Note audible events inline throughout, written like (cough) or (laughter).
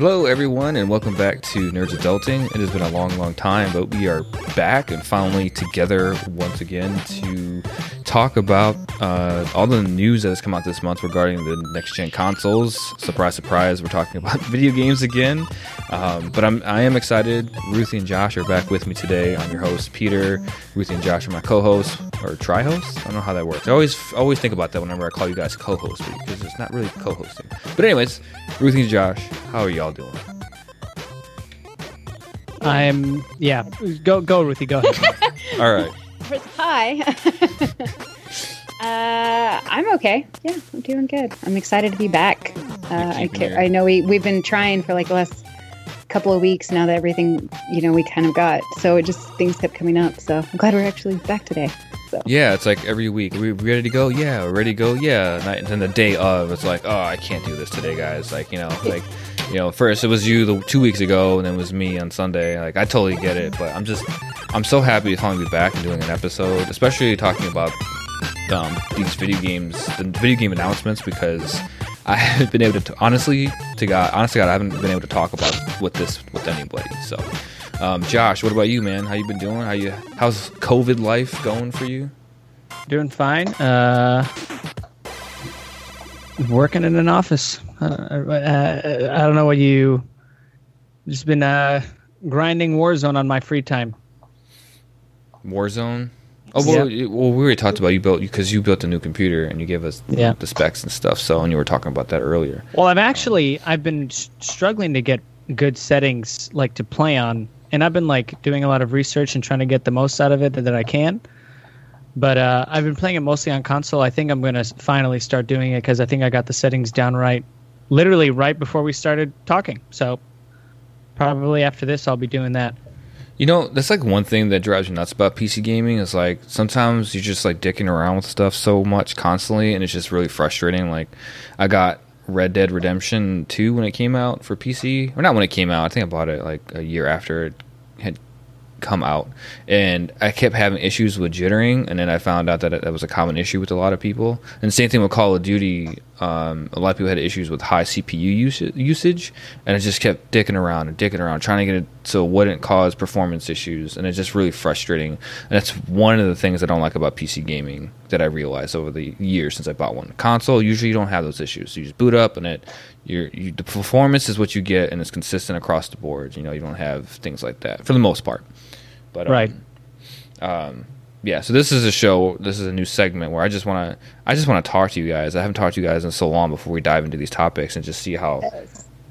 Hello, everyone, and welcome back to Nerds Adulting. It has been a long, long time, but we are back and finally together once again to talk about uh, all the news that has come out this month regarding the next gen consoles. Surprise, surprise, we're talking about (laughs) video games again. Um, but I'm I am excited. Ruthie and Josh are back with me today. I'm your host, Peter. Ruthie and Josh are my co-hosts or tri-hosts. I don't know how that works. I always always think about that whenever I call you guys co-hosts because it's not really co-hosting. But anyways, Ruthie and Josh, how are y'all doing? I'm yeah. Go go Ruthie. Go ahead. (laughs) All right. Hi. (laughs) uh, I'm okay. Yeah, I'm doing good. I'm excited to be back. Uh, I, ca- I know we we've been trying for like the last couple of weeks now that everything you know we kind of got. So it just things kept coming up. So I'm glad we're actually back today. So Yeah, it's like every week. Are we ready to go? Yeah, we're ready to go. Yeah. And, and then the day of, it's like, oh, I can't do this today, guys. Like, you know, like, you know, first it was you the two weeks ago, and then it was me on Sunday. Like, I totally get it, but I'm just, I'm so happy to finally be back and doing an episode, especially talking about um, these video games, the video game announcements, because I haven't been able to, honestly, to God, honestly, God, I haven't been able to talk about with this with anybody. So, um, Josh, what about you, man? How you been doing? How you? How's COVID life going for you? Doing fine. Uh, working in an office. Uh, uh, I don't know what you. Just been uh, grinding Warzone on my free time. Warzone. Oh well, you- well, we already talked about you built because you built a new computer and you gave us Yeah. the specs and stuff. So, and you were talking about that earlier. Well, I've actually I've been struggling to get good settings like to play on, and I've been like doing a lot of research and trying to get the most out of it that, that I can. But uh, I've been playing it mostly on console. I think I'm gonna finally start doing it because I think I got the settings down right, literally right before we started talking. So probably after this, I'll be doing that. You know, that's like one thing that drives me nuts about PC gaming is like sometimes you're just like dicking around with stuff so much constantly, and it's just really frustrating. Like, I got Red Dead Redemption 2 when it came out for PC, or not when it came out. I think I bought it like a year after it had come out, and I kept having issues with jittering, and then I found out that that was a common issue with a lot of people. And same thing with Call of Duty. Um, a lot of people had issues with high CPU usage, and it just kept dicking around and dicking around, trying to get it so it wouldn't cause performance issues, and it's just really frustrating. And that's one of the things I don't like about PC gaming that I realized over the years since I bought one. Console usually you don't have those issues. You just boot up and it, you're, you, the performance is what you get, and it's consistent across the board. You know, you don't have things like that for the most part. But um, Right. yeah, so this is a show. This is a new segment where I just want to, I just want to talk to you guys. I haven't talked to you guys in so long before we dive into these topics and just see how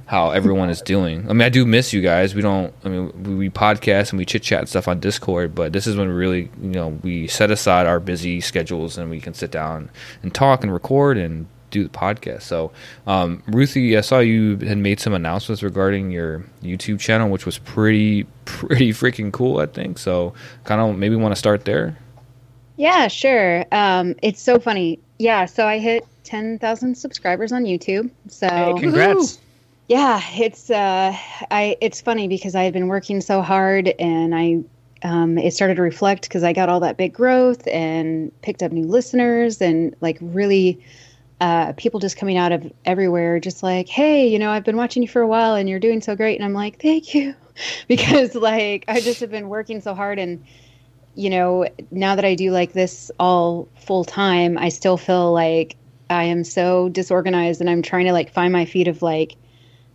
how everyone is doing. I mean, I do miss you guys. We don't. I mean, we, we podcast and we chit chat and stuff on Discord, but this is when we really, you know, we set aside our busy schedules and we can sit down and talk and record and do the podcast. So, um, Ruthie, I saw you had made some announcements regarding your YouTube channel, which was pretty, (laughs) pretty freaking cool. I think so. Kind of maybe want to start there. yeah, sure. Um, it's so funny. Yeah, so I hit ten thousand subscribers on YouTube. So Hey, congrats. Yeah, it's uh, I. It's funny because I had been working so hard, and I, um, it started to reflect because I got all that big growth and picked up new listeners, and like really, uh, people just coming out of everywhere, just like, hey, you know, I've been watching you for a while, and you're doing so great, and I'm like, thank you, (laughs) because like I just have been working so hard, and you know, now that I do like this all full time, I still feel like I am so disorganized, and I'm trying to like find my feet of like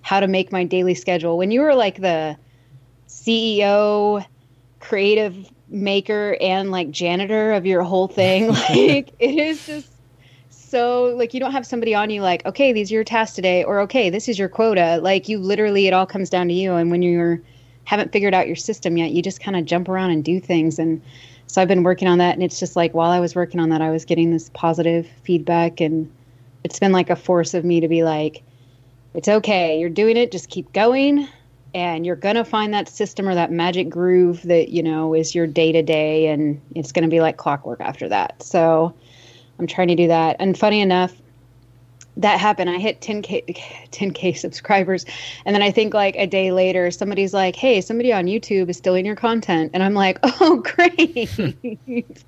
how to make my daily schedule. When you were like the CEO, creative maker, and like janitor of your whole thing, (laughs) like it is just so like you don't have somebody on you like, okay, these are your tasks today, or okay, this is your quota. Like you literally, it all comes down to you. And when you're haven't figured out your system yet, you just kind of jump around and do things. And so I've been working on that, and it's just like while I was working on that, I was getting this positive feedback, and it's been like a force of me to be like, it's okay, you're doing it, just keep going, and you're gonna find that system or that magic groove that you know is your day to day, and it's gonna be like clockwork after that. So I'm trying to do that, and funny enough. That happened. I hit 10k 10k (laughs) subscribers, and then I think like a day later, somebody's like, "Hey, somebody on YouTube is stealing your content," and I'm like, (laughs) "Oh, great!" (laughs)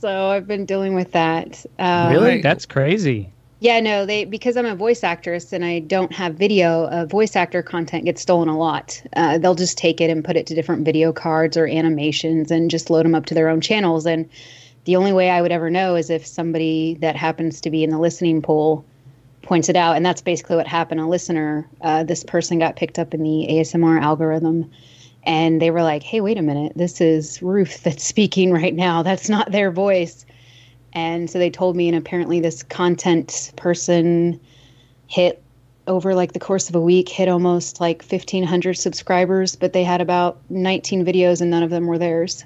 so I've been dealing with that. Um, Really? That's crazy. Yeah, no, they because I'm a voice actress and I don't have video. Uh, voice actor content gets stolen a lot. Uh, they'll just take it and put it to different video cards or animations and just load them up to their own channels. And the only way I would ever know is if somebody that happens to be in the listening pool points it out. And that's basically what happened. A listener, uh, this person got picked up in the ASMR algorithm, and they were like, "Hey, wait a minute, this is Ruth that's (laughs) speaking right now. That's not their voice." And so they told me, and apparently this content person hit over like the course of a week, hit almost like 1,500 subscribers, but they had about 19 videos and none of them were theirs.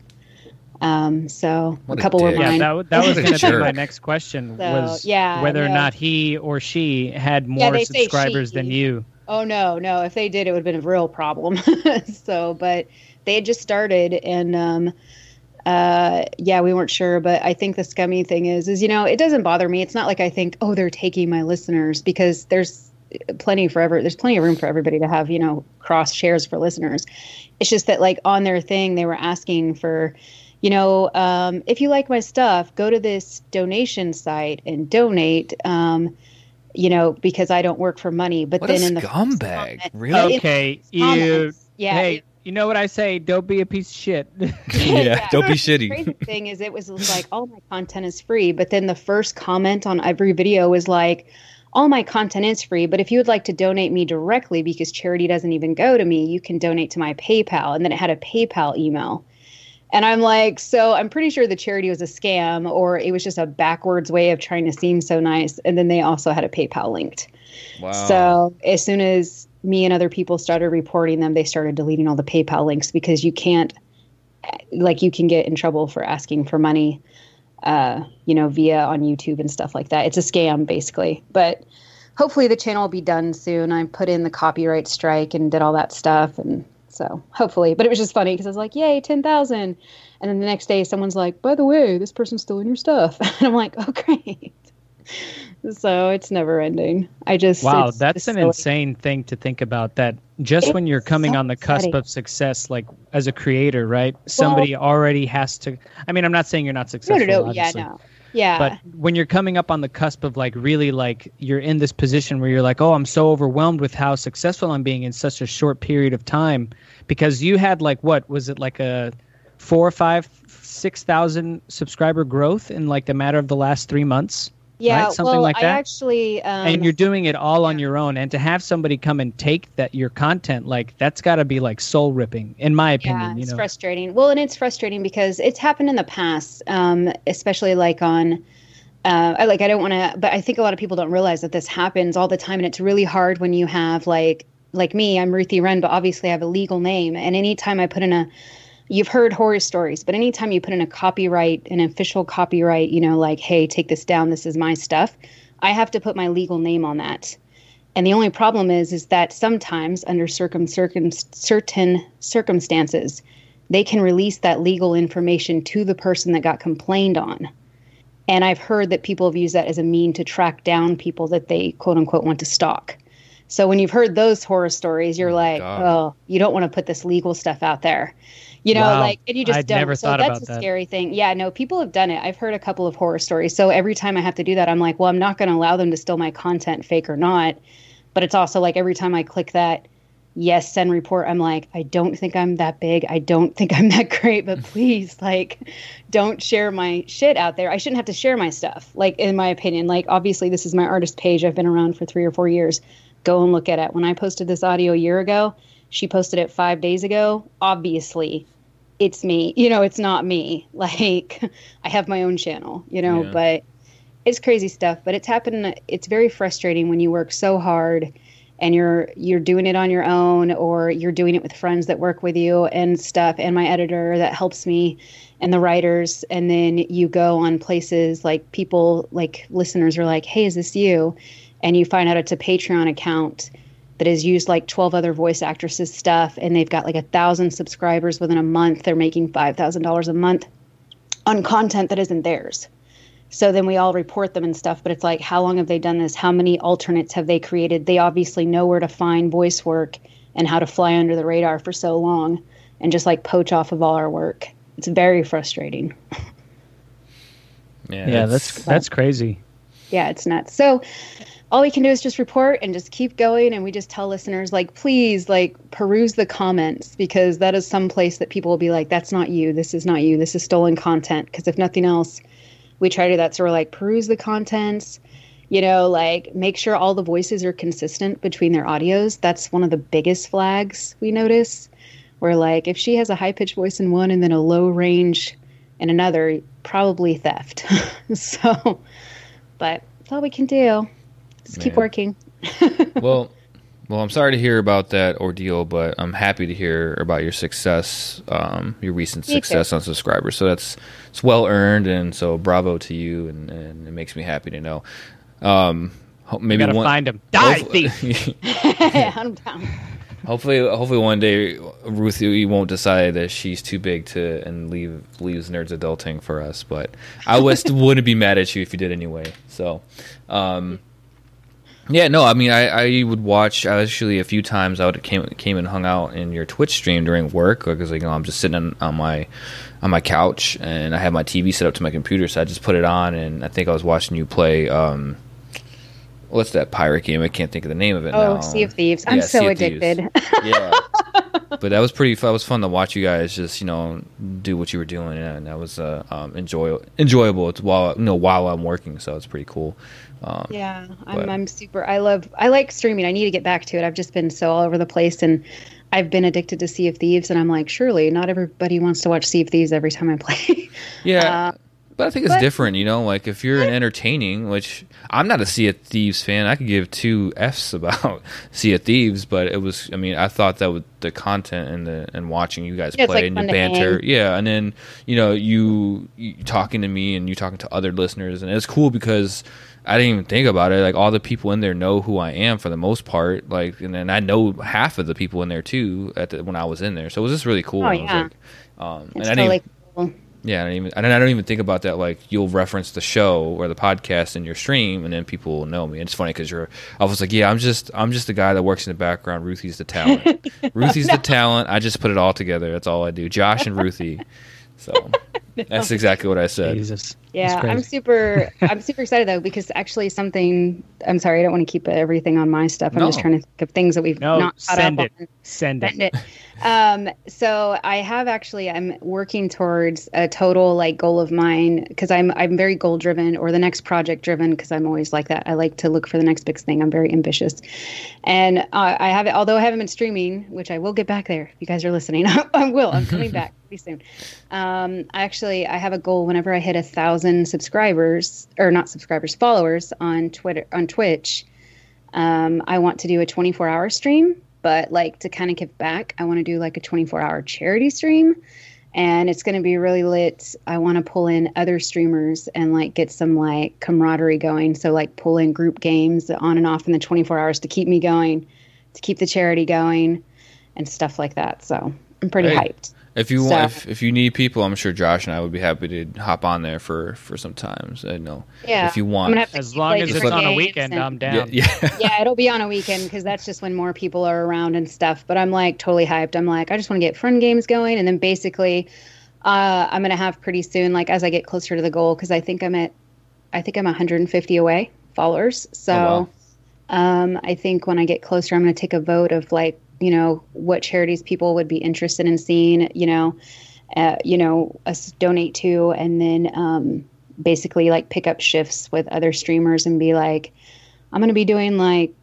Um, so What a a couple were dick. Yeah, that, that was (laughs) What going to be my next question So, was yeah, whether or not he or she had more they say subscribers she. than you. Oh no, no. If they did, it would have been a real problem. (laughs) so, but they had just started, and um, uh, yeah, we weren't sure. But I think the scummy thing is, is you know, it doesn't bother me. It's not like I think, oh, they're taking my listeners because there's plenty forever. There's plenty of room for everybody to have, you know, cross shares for listeners. It's just that like on their thing, they were asking for. You know, um, if you like my stuff, go to this donation site and donate. Um, you know, because I don't work for money. But What then a in the scumbag! comment- Really? Okay, you. yeah, hey, it- you know what I say? Don't be a piece of shit. (laughs) yeah, don't be The shitty. crazy thing is, it was (laughs) like all my content is free, but then the first comment on every video was like, "All my content is free, but if you would like to donate me directly, because charity doesn't even go to me, you can donate to my PayPal." And then it had a PayPal email, and I'm like, so I'm pretty sure the charity was a scam, or it was just a backwards way of trying to seem so nice. And then they also had a PayPal linked. Wow. So as soon as me and other people started reporting them, they started deleting all the PayPal links because you can't, like, you can get in trouble for asking for money, uh, you know, via on YouTube and stuff like that. It's a scam basically. But hopefully the channel will be done soon. I put in the copyright strike and did all that stuff, and so hopefully. But it was just funny because I was like, "Yay, ten thousand. And then the next day, someone's like, "By the way, this person's still in your stuff," (laughs) and I'm like, "Oh, great." So it's never ending. I just wow, that's it's an so- insane thing to think about. That just when you're coming so on the cusp upsetting. of success, like as a creator, right? Somebody already has to. I mean, I'm not saying you're not successful. no, no. Yeah, no. Yeah. But when you're coming up on the cusp of like really like you're in this position where you're like, oh, I'm so overwhelmed with how successful I'm being in such a short period of time, because you had like what was it like a four or five, six thousand subscriber growth in like the matter of the last three months, yeah, right? Something well, like I that? actually um, and you're doing it all on your own, and to have somebody come and take that your content, like that's got to be like soul ripping, in my yeah, opinion. you it's know, frustrating. Well, and it's frustrating because it's happened in the past, um, especially like on. Uh, I like I don't want to, but I think a lot of people don't realize that this happens all the time, and it's really hard when you have like like me. I'm Ruthie Wren, but obviously I have a legal name, and anytime I put in a you've heard horror stories, but anytime you put in a copyright, an official copyright, you know, like, hey, take this down, this is my stuff, I have to put my legal name on that. And the only problem is, is that sometimes under circum, circum certain circumstances, they can release that legal information to the person that got complained on. And I've heard that people have used that as a mean to track down people that they quote unquote want to stalk. So when you've heard those horror stories, you're oh like, God. oh, you don't want to put this legal stuff out there. You know, Wow. like, and you just I'd don't. so that's a that. scary thing. Yeah, no, people have done it. I've heard a couple of horror stories. So every time I have to do that, I'm like, well, I'm not going to allow them to steal my content, fake or not. But it's also like every time I click that yes, send report, I'm like, I don't think I'm that big. I don't think I'm (laughs) that great, but (laughs) please, like, don't share my shit out there. I shouldn't have to share my stuff, like, in my opinion. Like, obviously, this is my artist page. I've been around for three or four years. Go and look at it. When I posted this audio a year ago, she posted it five days ago. Obviously, it's me. (laughs) You know, it's not me. (laughs) Like, I have my own channel, you know, Yeah. but it's crazy stuff. But it's happened. It's very frustrating when you work so hard and you're you're doing it on your own or you're doing it with friends that work with you and stuff and my editor that helps me and the writers and then you go on places like people like listeners are like hey is this you and you find out it's a patreon account that has used like 12 other voice actresses stuff and they've got like a thousand subscribers within a month they're making $5000 a month on content that isn't theirs so then we all report them and stuff, but it's like, how long have they done this? How many alternates have they created? They obviously know where to find voice work and how to fly under the radar for so long and just like poach off of all our work. It's very frustrating. (laughs) yeah, that's that's crazy. yeah, it's nuts. So all we can do is just report and just keep going and we just tell listeners like please like peruse the comments because that is some place that people will be like that's not you. This is not you. This is stolen content. Because if nothing else we try to that. So we're like peruse the contents you know like make sure all the voices are consistent between their audios. That's one of the biggest flags we notice. Where like if she has a high pitched voice in one and then a low range in another probably theft. (laughs) So but that's all we can do just keep working. (laughs) well, well, I'm sorry to hear about that ordeal, but I'm happy to hear about your success, um, your recent Me success too. on subscribers. So that's it's well earned, and so bravo to you, and, and it makes me happy to know. Um, ho- maybe gotta one, find him. Die, hopefully- thief. (laughs) (laughs) I'm down. hopefully, hopefully one day Ruth you won't decide that she's too big to and leave leaves nerds adulting for us. But I was wouldn't be mad at you if you did anyway. So. Um, yeah, no, I mean, I, I would watch. Actually a few times I would came came and hung out in your Twitch stream during work because like, you know I'm just sitting on, on my on my couch and I have my TV set up to my computer, so I just put it on and I think I was watching you play. Um, what's that pirate game? I can't think of the name of it Oh, now. Sea of Thieves. I'm so addicted. yeah, (laughs) but that was pretty. That was fun to watch you guys just you know do what you were doing, and that was uh, um, enjoy enjoyable. It's while you know while I'm working, so it's pretty cool. Um, yeah, I'm, But- I'm super. I love. I like streaming. I need to get back to it. I've just been so all over the place, and I've been addicted to Sea of Thieves. And I'm like, surely not everybody wants to watch Sea of Thieves every time I play. (laughs) Yeah, Uh, but I think it's but- different, you know. Like if you're an entertaining, which I'm not a Sea of Thieves fan, I could give two f's (laughs) about Sea of Thieves, but it was. I mean, I thought that with the content and the and watching you guys Yeah, play like, and to banter, yeah, and then you know you, you talking to me and you talking to other listeners, and it's cool because. I didn't even think about it. Like all the people in there know who I am for the most part. Like, and then I know half of the people in there too. At the, when I was in there, so it was just really cool. Oh, I was yeah. like, um, and I didn't cool. yeah, I don't even and I don't even think about that. Like you'll reference the show or the podcast in your stream, and then people will know me. And it's funny because you're. I was like, yeah, I'm just I'm just the guy that works in the background. Ruthie's the talent. (laughs) Ruthie's the talent. I just put it all together. That's all I do. Josh and Ruthie. (laughs) So (laughs) that's exactly what I said. Jesus. Yeah, I'm super. (laughs) I'm super excited though because actually something. I'm sorry, I don't want to keep everything on my stuff. I'm just trying to think of things that we've No, not caught send up it. on. Send it. Send it. Um, so I have actually I'm working towards a total like goal of mine because I'm I'm very goal driven or the next project driven because I'm always like that. I like to look for the next big thing. I'm very ambitious, and uh, I have although I haven't been streaming, which I will get back there. If you guys are listening, (laughs) I will. I'm coming back pretty soon. Um, actually, I have a goal whenever I hit a thousand subscribers or not subscribers, followers on Twitter on Twitch. Um, I want to do a 24 hour stream, but like to kind of give back, I want to do like a 24 hour charity stream. And it's going to be really lit. I want to pull in other streamers and like get some like camaraderie going. So, like, pull in group games on and off in the 24 hours to keep me going, to keep the charity going, and stuff like that. So, I'm pretty Hey, hyped. If you So- want, if, if you need people, I'm sure Josh and I would be happy to hop on there for for some times. I know Yeah. if you want. gonna have to As long as it's on a weekend, and- I'm down. yeah. (laughs) yeah, it'll be on a weekend because that's just when more people are around and stuff. But I'm like totally hyped. I'm like, I just want to get friend games going, and then basically, uh, I'm gonna have pretty soon, like as I get closer to the goal, because I think I'm at, I think I'm 150 away followers. So, Oh, wow. um, I think when I get closer, I'm gonna take a vote of like, you know, what charities people would be interested in seeing, you know, uh, you know, us donate to, and then um, basically like pick up shifts with other streamers and be like, I'm gonna be doing like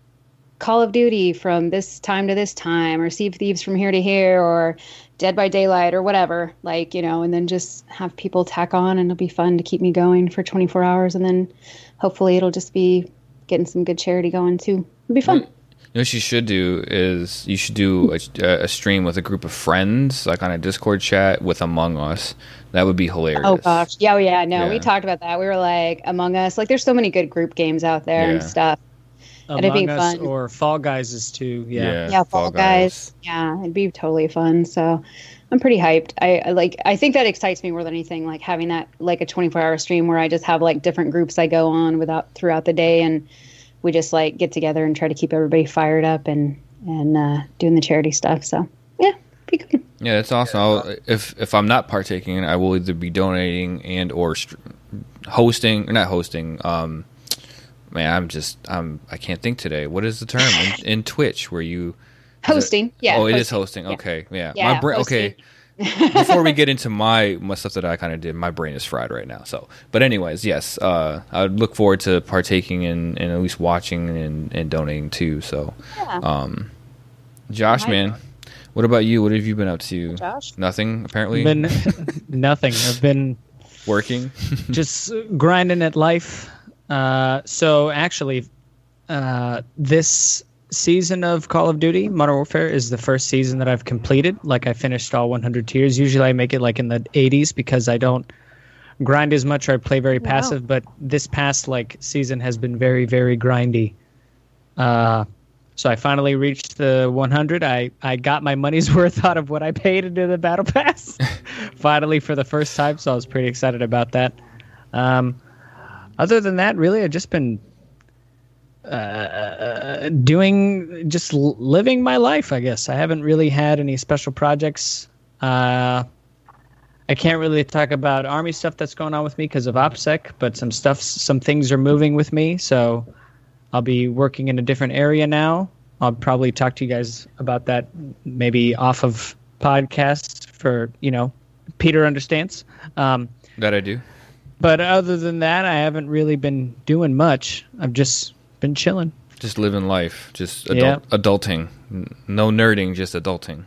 Call of Duty from this time to this time, or Sea of Thieves from here to here, or Dead by Daylight, or whatever. Like, you know, and then just have people tack on, and it'll be fun to keep me going for 24 hours. And then hopefully it'll just be getting some good charity going too. It'll be fun. You know what you should do is you should do a, a stream with a group of friends, like on a Discord chat with Among Us. That would be oh, hilarious. Oh gosh, yeah, oh, yeah. No, we talked about that. We were like Among Us. Like, there's so many good group games out there and Yeah. stuff. It'd be Among Us fun. or Fall Guys is too. Yeah. yeah, Fall, Guys. Yeah, it'd be totally fun. So I'm pretty hyped. I, I like. I think that excites me more than anything. Like having that like a 24 hour stream where I just have like different groups I go on without throughout the day, and we just like get together and try to keep everybody fired up and and uh, doing the charity stuff. So yeah, be good. Yeah, that's awesome. I'll, if if I'm not partaking, I will either be donating and or str- hosting, or not hosting, um, man, I'm just I'm I can't think today. What is the term in, in Twitch where you hosting? yeah. Oh, it hosting. is hosting. Yeah. Okay, yeah. Yeah, my brain. hosting. Okay. Before we get into my my stuff that I kind of did, my brain is fried right now. So, but anyways, yes, uh, I would look forward to partaking in and at least watching and, and donating too. So, Yeah. um, Josh, Hi. man, what about you? What have you been up to? Josh. Nothing, apparently. Been (laughs) nothing. I've been working. (laughs) just grinding at life. Uh, so actually, uh, this season of Call of Duty Modern Warfare is the first season that I've completed. Like I finished all 100 tiers. Usually I make it like in the 80s because I don't grind as much or I play very Wow. passive. But this past like season has been very very grindy. Uh, so I finally reached the 100. I, I got my money's (laughs) worth out of what I paid into the battle pass. (laughs) finally for the first time, so I was pretty excited about that. Um, other than that, really, I've just been uh, doing, just living my life. I guess I haven't really had any special projects. Uh, I can't really talk about army stuff that's going on with me because of OPSEC, but some stuff, some things are moving with me. So I'll be working in a different area now. I'll probably talk to you guys about that maybe off of podcasts for you know Peter understands. Um, that I do. but other than that, I haven't really been doing much. I've just been chilling. Just living life. Just adult, adulting. No nerding, just adulting.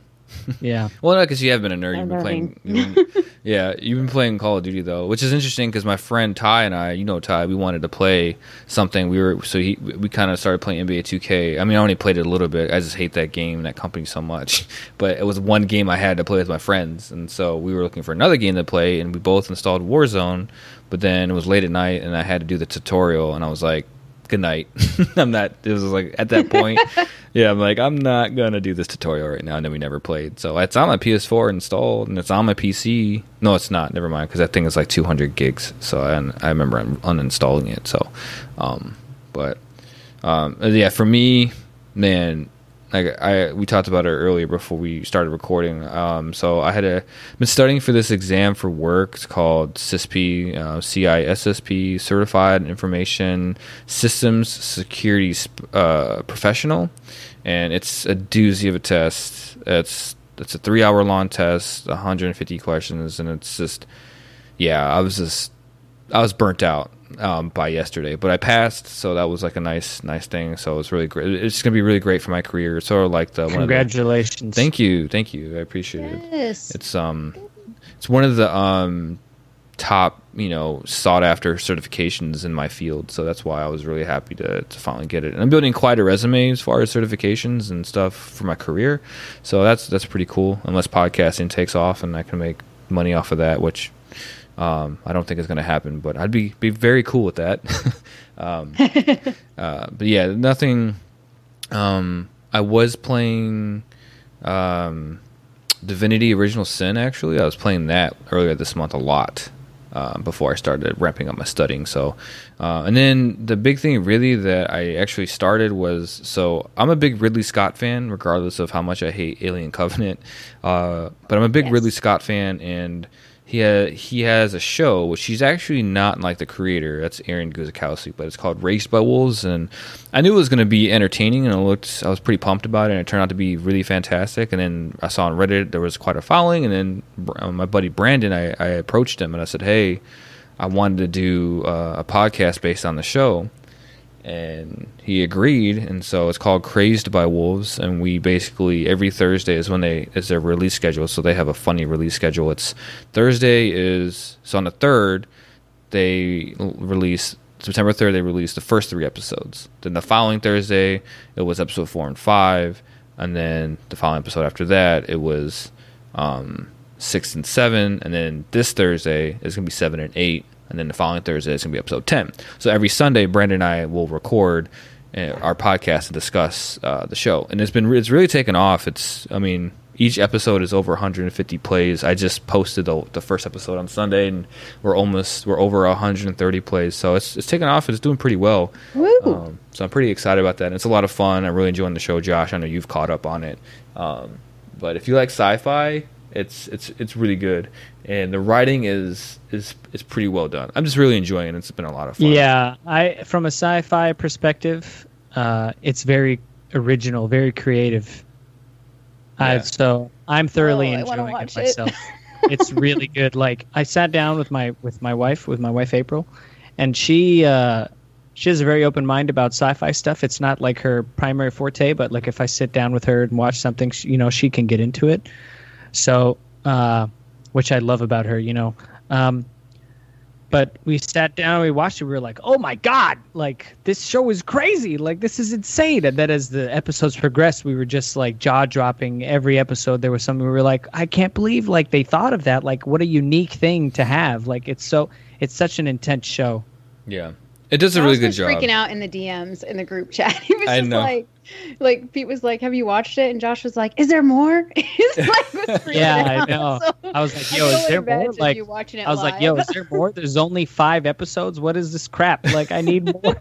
(laughs) Yeah. Well, no, because you have been a nerd. You've been playing. You've been, (laughs) yeah, you've been playing Call of Duty though, which is interesting because my friend Ty and I, you know Ty, we wanted to play something. We were so he we kind of started playing NBA 2K. I mean, I only played it a little bit. I just hate that game, and that company so much. (laughs) But it was one game I had to play with my friends, and so we were looking for another game to play, and we both installed Warzone. But then it was late at night, and I had to do the tutorial, and I was like, "Good night." (laughs) I'm not. It was like at that point. (laughs) Yeah, I'm like, I'm not gonna do this tutorial right now, and then we never played. So it's on my PS4 installed, and it's on my PC. No, it's not. Never mind, because that thing is like 200 gigs. So I, I remember un- uninstalling it. So, um, but um, yeah, for me, man, like I we talked about it earlier before we started recording. Um, so I had a, been studying for this exam for work. It's called CISP, uh, CISSP, Certified Information Systems Security uh, Professional, and it's a doozy of a test. It's it's a three hour long test, 150 questions, and it's just yeah, I was just I was burnt out um, by yesterday, but I passed, so that was like a nice, nice thing. So it's really great. It's gonna be really great for my career. It's sort of like the one of the- Congratulations. thank you, thank you. I appreciate it. Yes. It's um, it's one of the um, top you know sought after certifications in my field. So that's why I was really happy to to finally get it. And I'm building quite a resume as far as certifications and stuff for my career. So that's that's pretty cool. Unless podcasting takes off and I can make money off of that, which um, I don't think it's going to happen, but I'd be be very cool with that. (laughs) um, (laughs) uh, but yeah, nothing. Um, I was playing um, Divinity: Original Sin. Actually, I was playing that earlier this month a lot uh, before I started ramping up my studying. So, uh, and then the big thing really that I actually started was so I'm a big Ridley Scott fan, regardless of how much I hate Alien Covenant. Uh, but I'm a big Yes. Ridley Scott fan, and he ha- he has a show which he's actually not like the creator. That's Aaron Guzikowski, but it's called Raised by Wolves, and I knew it was going to be entertaining, and it looked. I was pretty pumped about it, and it turned out to be really fantastic. And then I saw on Reddit there was quite a following, and then uh, my buddy Brandon, I, I approached him and I said, "Hey, I wanted to do uh, a podcast based on the show." And he agreed and so it's called crazed by wolves and we basically every thursday is when they is their release schedule so they have a funny release schedule. It's thursday is so on the third they release september 3rd they released the first three episodes. Then the following thursday it was episode four and five and then the following episode after that it was um, six and seven, and then this Thursday is going to be seven and eight, and then the following Thursday is going to be episode ten. So every Sunday, Brandon and I will record uh, our podcast and discuss uh, the show, and it's been re- it's really taken off. It's I mean each episode is over 150 plays. I just posted the, the first episode on Sunday, and we're almost we're over 130 plays. So it's it's taken off. It's doing pretty well. Woo. Um, so I'm pretty excited about that. And it's a lot of fun. I'm really enjoying the show, Josh. I know you've caught up on it. Um, but if you like sci-fi, It's it's it's really good, and the writing is is is pretty well done. I'm just really enjoying it. It's been a lot of fun. Yeah, I from a sci-fi perspective, uh, it's very original, very creative. Yeah. I, so I'm thoroughly Oh, I wanna enjoying it watch it. myself. (laughs) it's really good. Like I sat down with my with my wife, with my wife April, and she uh, she has a very open mind about sci-fi stuff. It's not like her primary forte, but like if I sit down with her and watch something, she, you know, she can get into it. So, uh, which I love about her, you know. Um, but we sat down, we watched it, we were like, "Oh my god! Like this show is crazy! Like this is insane!" And then as the episodes progressed, we were just like jaw dropping. Every episode, there was something we were like, "I can't believe like they thought of that! Like what a unique thing to have! Like it's so it's such an intense show." yeah. It does a really Josh good was job. freaking out in the DMs in the group chat. (laughs) He was I just know. like, like Pete was like, "Have you watched it?" And Josh was like, "Is there more?" (laughs) He's like, was Yeah, I know. So, I was like, "Yo, is there more?" Like you watching it I was like, "Yo, is there more? There's only five episodes. What is this crap? Like I need (laughs) more."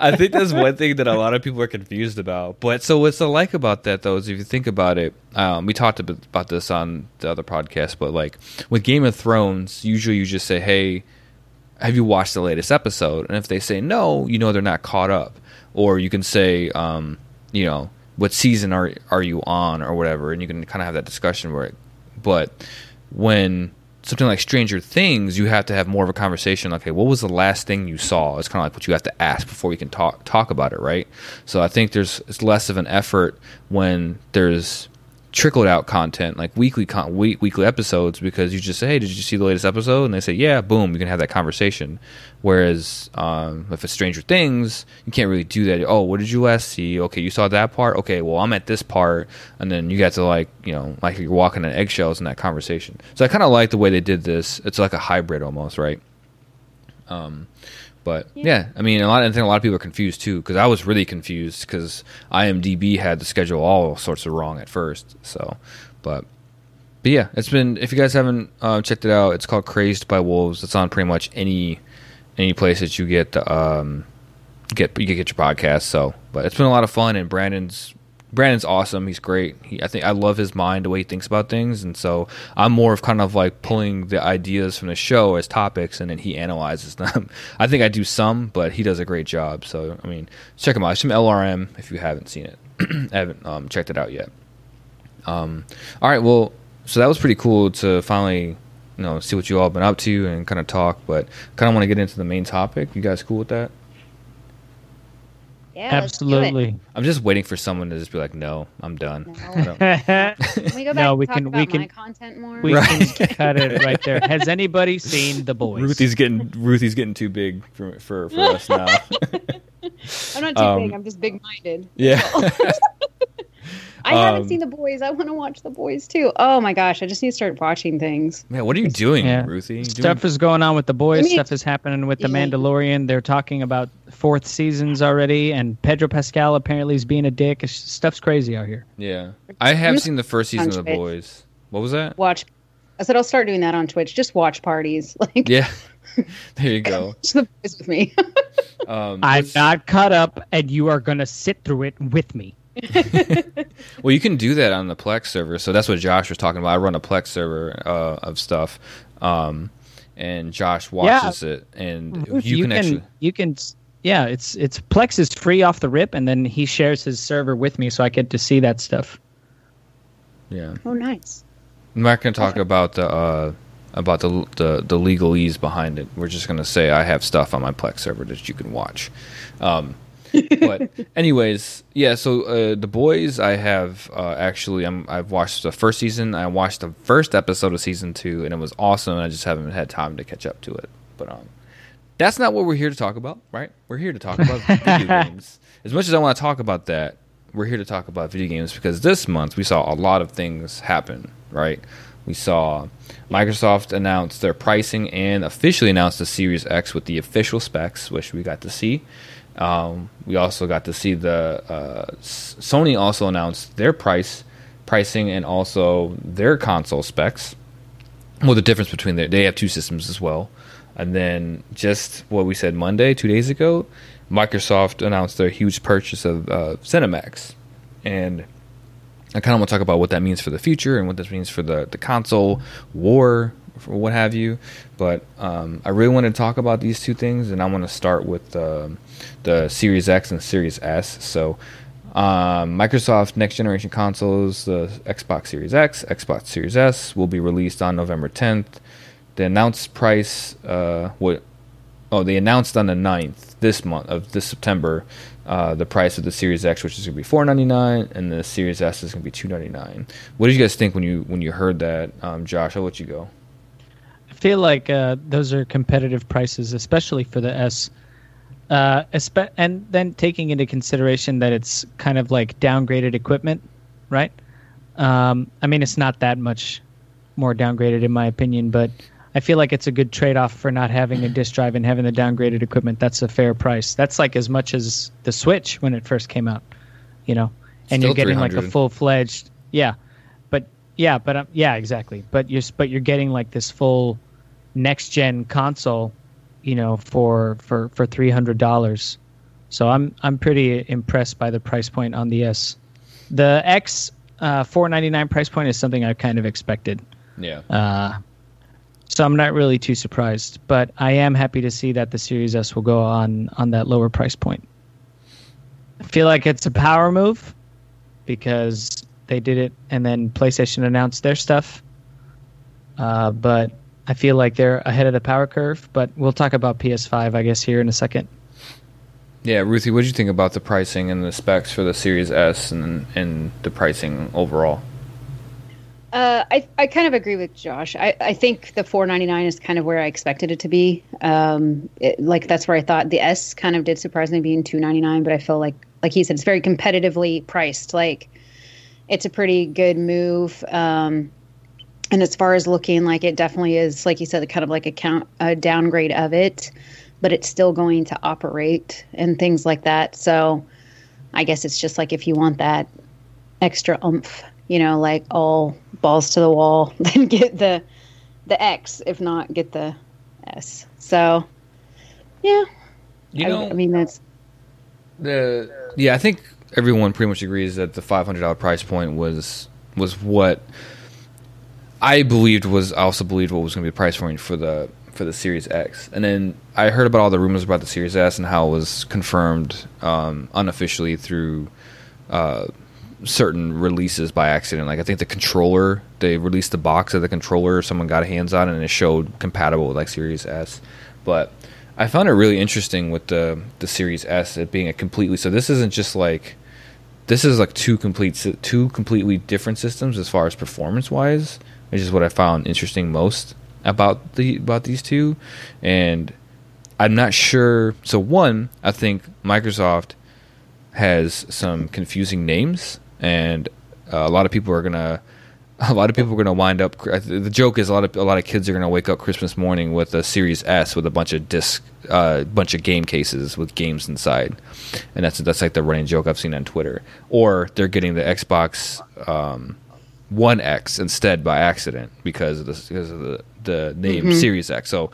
I think that's one thing that a lot of people are confused about. But so what's I like about that though is if you think about it, um, we talked about this on the other podcast, but like with Game of Thrones, usually you just say, "Hey, have you watched the latest episode?" And if they say no, you know they're not caught up. Or you can say, um, you know, what season are are you on or whatever, and you can kind of have that discussion where. It, but when something like Stranger Things, you have to have more of a conversation. Like, okay, what was the last thing you saw? It's kind of like what you have to ask before you can talk talk about it, right? So I think there's it's less of an effort when there's trickled out content like weekly con- week, weekly episodes because you just say, hey, did you see the latest episode? And they say, yeah, boom, you can have that conversation. Whereas um, if it's Stranger Things, you can't really do that. Oh, what did you last see? Okay, you saw that part. Okay, well, I'm at this part, and then you got to like, you know, like you're walking on eggshells in that conversation. So I kind of like the way they did this. It's like a hybrid almost, right? Um, but yeah. I mean, a lot. I think a lot of people are confused too because I was really confused because IMDb had the schedule all sorts of wrong at first. So, but but yeah, it's been. If you guys haven't uh, checked it out, it's called Crazed by Wolves. It's on pretty much any any place that you get the, um get you get your podcast. So, but it's been a lot of fun, and Brandon's Brandon's awesome. He's great. He, I think I love his mind, the way he thinks about things, and so I'm more of kind of like pulling the ideas from the show as topics, and then he analyzes (laughs) them. I think I do some, but he does a great job. So, I mean, check him out. From LRM if you haven't seen it, (clears throat) haven't um, checked it out yet. Um, all right, well, so that was pretty cool to finally, you know, see what you all been up to and kind of talk. But kind of want to get into the main topic. You guys cool with that? Yeah, let's do it. Absolutely. I'm just waiting for someone to just be like, "No, I'm done." No. (laughs) (laughs) Can we go back No, we can- we can- content more? we Right. can (laughs) cut it right there. Has anybody seen the boys? Ruthie's getting Ruthie's getting too big for for, for us now. I'm not too Um, big. I'm just big-minded. yeah. I haven't um, seen the boys. I want to watch the boys too. Oh my gosh, I just need to start watching things. Man, what are you doing, Yeah. Ruthie? Stuff doing- is going on with the boys. I mean, Stuff is happening with the. Mandalorian. They're talking about fourth seasons already, and Pedro Pascal apparently is being a dick. It's- Stuff's crazy out here. yeah, I have seen the first season of the boys. What was that? Watch. I said I'll start doing that on Twitch. Just watch parties. (laughs) Like Yeah, (laughs) there you go. (laughs) the boys with me. Um, I'm what's- not caught up, and you are gonna sit through it with me. Well, you can do that on the Plex server. So that's what Josh was talking about. I run a Plex server uh, of stuff, um, and Josh watches it, and Ruth, you, can, actually. you can yeah it's it's plex is free off the rip and then he shares his server with me so i get to see that stuff Yeah, oh, nice. I'm not going to talk about the uh, about the, the the legalese behind it. We're just going to say I have stuff on my Plex server that you can watch. Um, but (laughs) anyways, yeah. So uh, the boys, I have uh, actually, I'm, I've watched the first season. I watched the first episode of season two, and it was awesome. And I just haven't had time to catch up to it. But um, that's not what we're here to talk about, right? We're here to talk about (laughs) video games. As much as I want to talk about that, we're here to talk about video games because this month we saw a lot of things happen, right? We saw Microsoft announce their pricing and officially announced the Series X with the official specs, which we got to see. Um, we also got to see the uh, S- Sony also announced their price pricing and also their console specs. Well, the difference between their, they have two systems as well. And then just what we said Monday, two days ago, Microsoft announced their huge purchase of uh, ZeniMax, and I kind of want to talk about what that means for the future and what this means for the the console war or what have you. But um, I really want to talk about these two things, and I want to start with uh, the Series X and Series S. So. Um, Microsoft next generation consoles, the Xbox Series X, Xbox Series S, will be released on November 10th. The announced price, uh, what? Oh, they announced on the 9th this month of this September, uh, the price of the Series X, which is going to be 4.99, and the Series S is going to be 2.99. What did you guys think when you when you heard that, um, Josh? I'll let you go. I feel like uh, those are competitive prices, especially for the S. Uh, espe- and then taking into consideration that it's kind of like downgraded equipment, right? Um, I mean, it's not that much more downgraded in my opinion, but I feel like it's a good trade-off for not having a disk drive and having the downgraded equipment. That's a fair price. That's like as much as the Switch when it first came out, you know. And Still you're getting like a full-fledged, yeah, but yeah, but um, yeah, exactly. But you're but you're getting like this full next-gen console, you know, for for for three hundred dollars. So I'm I'm pretty impressed by the price point on the S. The X uh, four ninety nine price point is something I kind of expected. Yeah. Uh, so I'm not really too surprised, but I am happy to see that the Series S will go on on that lower price point. I feel like it's a power move because they did it, and then PlayStation announced their stuff. Uh, but I feel like they're ahead of the power curve. But we'll talk about PS5, I guess, here in a second. Yeah, Ruthie, what did you think about the pricing and the specs for the Series S and and the pricing overall? Uh, I I kind of agree with Josh. I, I think the 499 is kind of where I expected it to be. Um, it, like that's where I thought the S kind of did surprise me being 299, but I feel like like he said, it's very competitively priced. Like it's a pretty good move. Um, and as far as looking like it definitely is, like you said, kind of like a count a downgrade of it, but it's still going to operate and things like that. So I guess it's just like if you want that extra oomph, you know, like all balls to the wall, (laughs) then get the the X. If not, get the S. So yeah, You I, I mean that's the yeah, I think everyone pretty much agrees that the five hundred dollar price point was was what I believed was I also believed what was going to be the price point for the for the Series X, and then I heard about all the rumors about the Series S and how it was confirmed um, unofficially through uh, certain releases by accident. Like I think the controller, they released the box of the controller, someone got hands on, it and it showed compatible with like Series S. But I found it really interesting with the the Series S it being a completely so this isn't just like this is like two complete two completely different systems as far as performance wise, which is what I found interesting most about the about these two, and I'm not sure. So one, I think Microsoft has some confusing names, and uh, a lot of people are gonna. (laughs) A lot of people are gonna wind up. The joke is a lot of a lot of kids are gonna wake up Christmas morning with a Series S with a bunch of disc, uh, bunch of game cases with games inside, and that's that's like the running joke I've seen on Twitter. Or they're getting the Xbox um, One X instead by accident because of the because of the the name Series X. So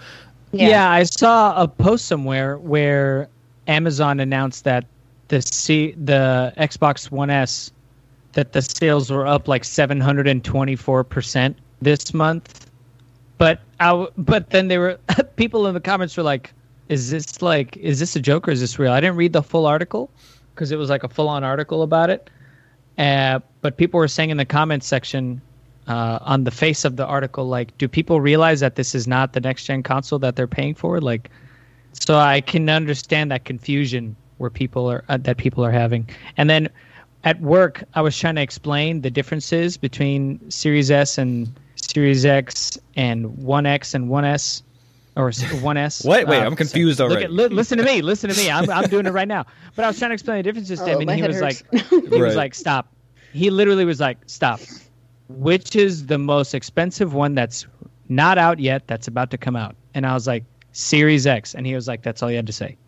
Yeah. I saw a post somewhere where Amazon announced that the C the Xbox One S that the sales were up like 724% this month. But I, but then there were (laughs) people in the comments were like is this like is this a joke or is this real? I didn't read the full article because it was like a full on article about it. Uh, but people were saying in the comments section uh, on the face of the article, like, do people realize that this is not the next gen console that they're paying for? Like, so I can understand that confusion where people are uh, that people are having. And then at work, I was trying to explain the differences between Series S and Series X and One X and One S. Or one S. (laughs) Wait, wait, I'm confused look already. At, li- listen to me. Listen to me. I'm, I'm doing it right now. But I was trying to explain the differences to him, Oh, and he was hurts. like, he Right. was like, stop. He literally was like, stop. Which is the most expensive one that's not out yet? That's about to come out. And I was like, Series X, and he was like, that's all you had to say.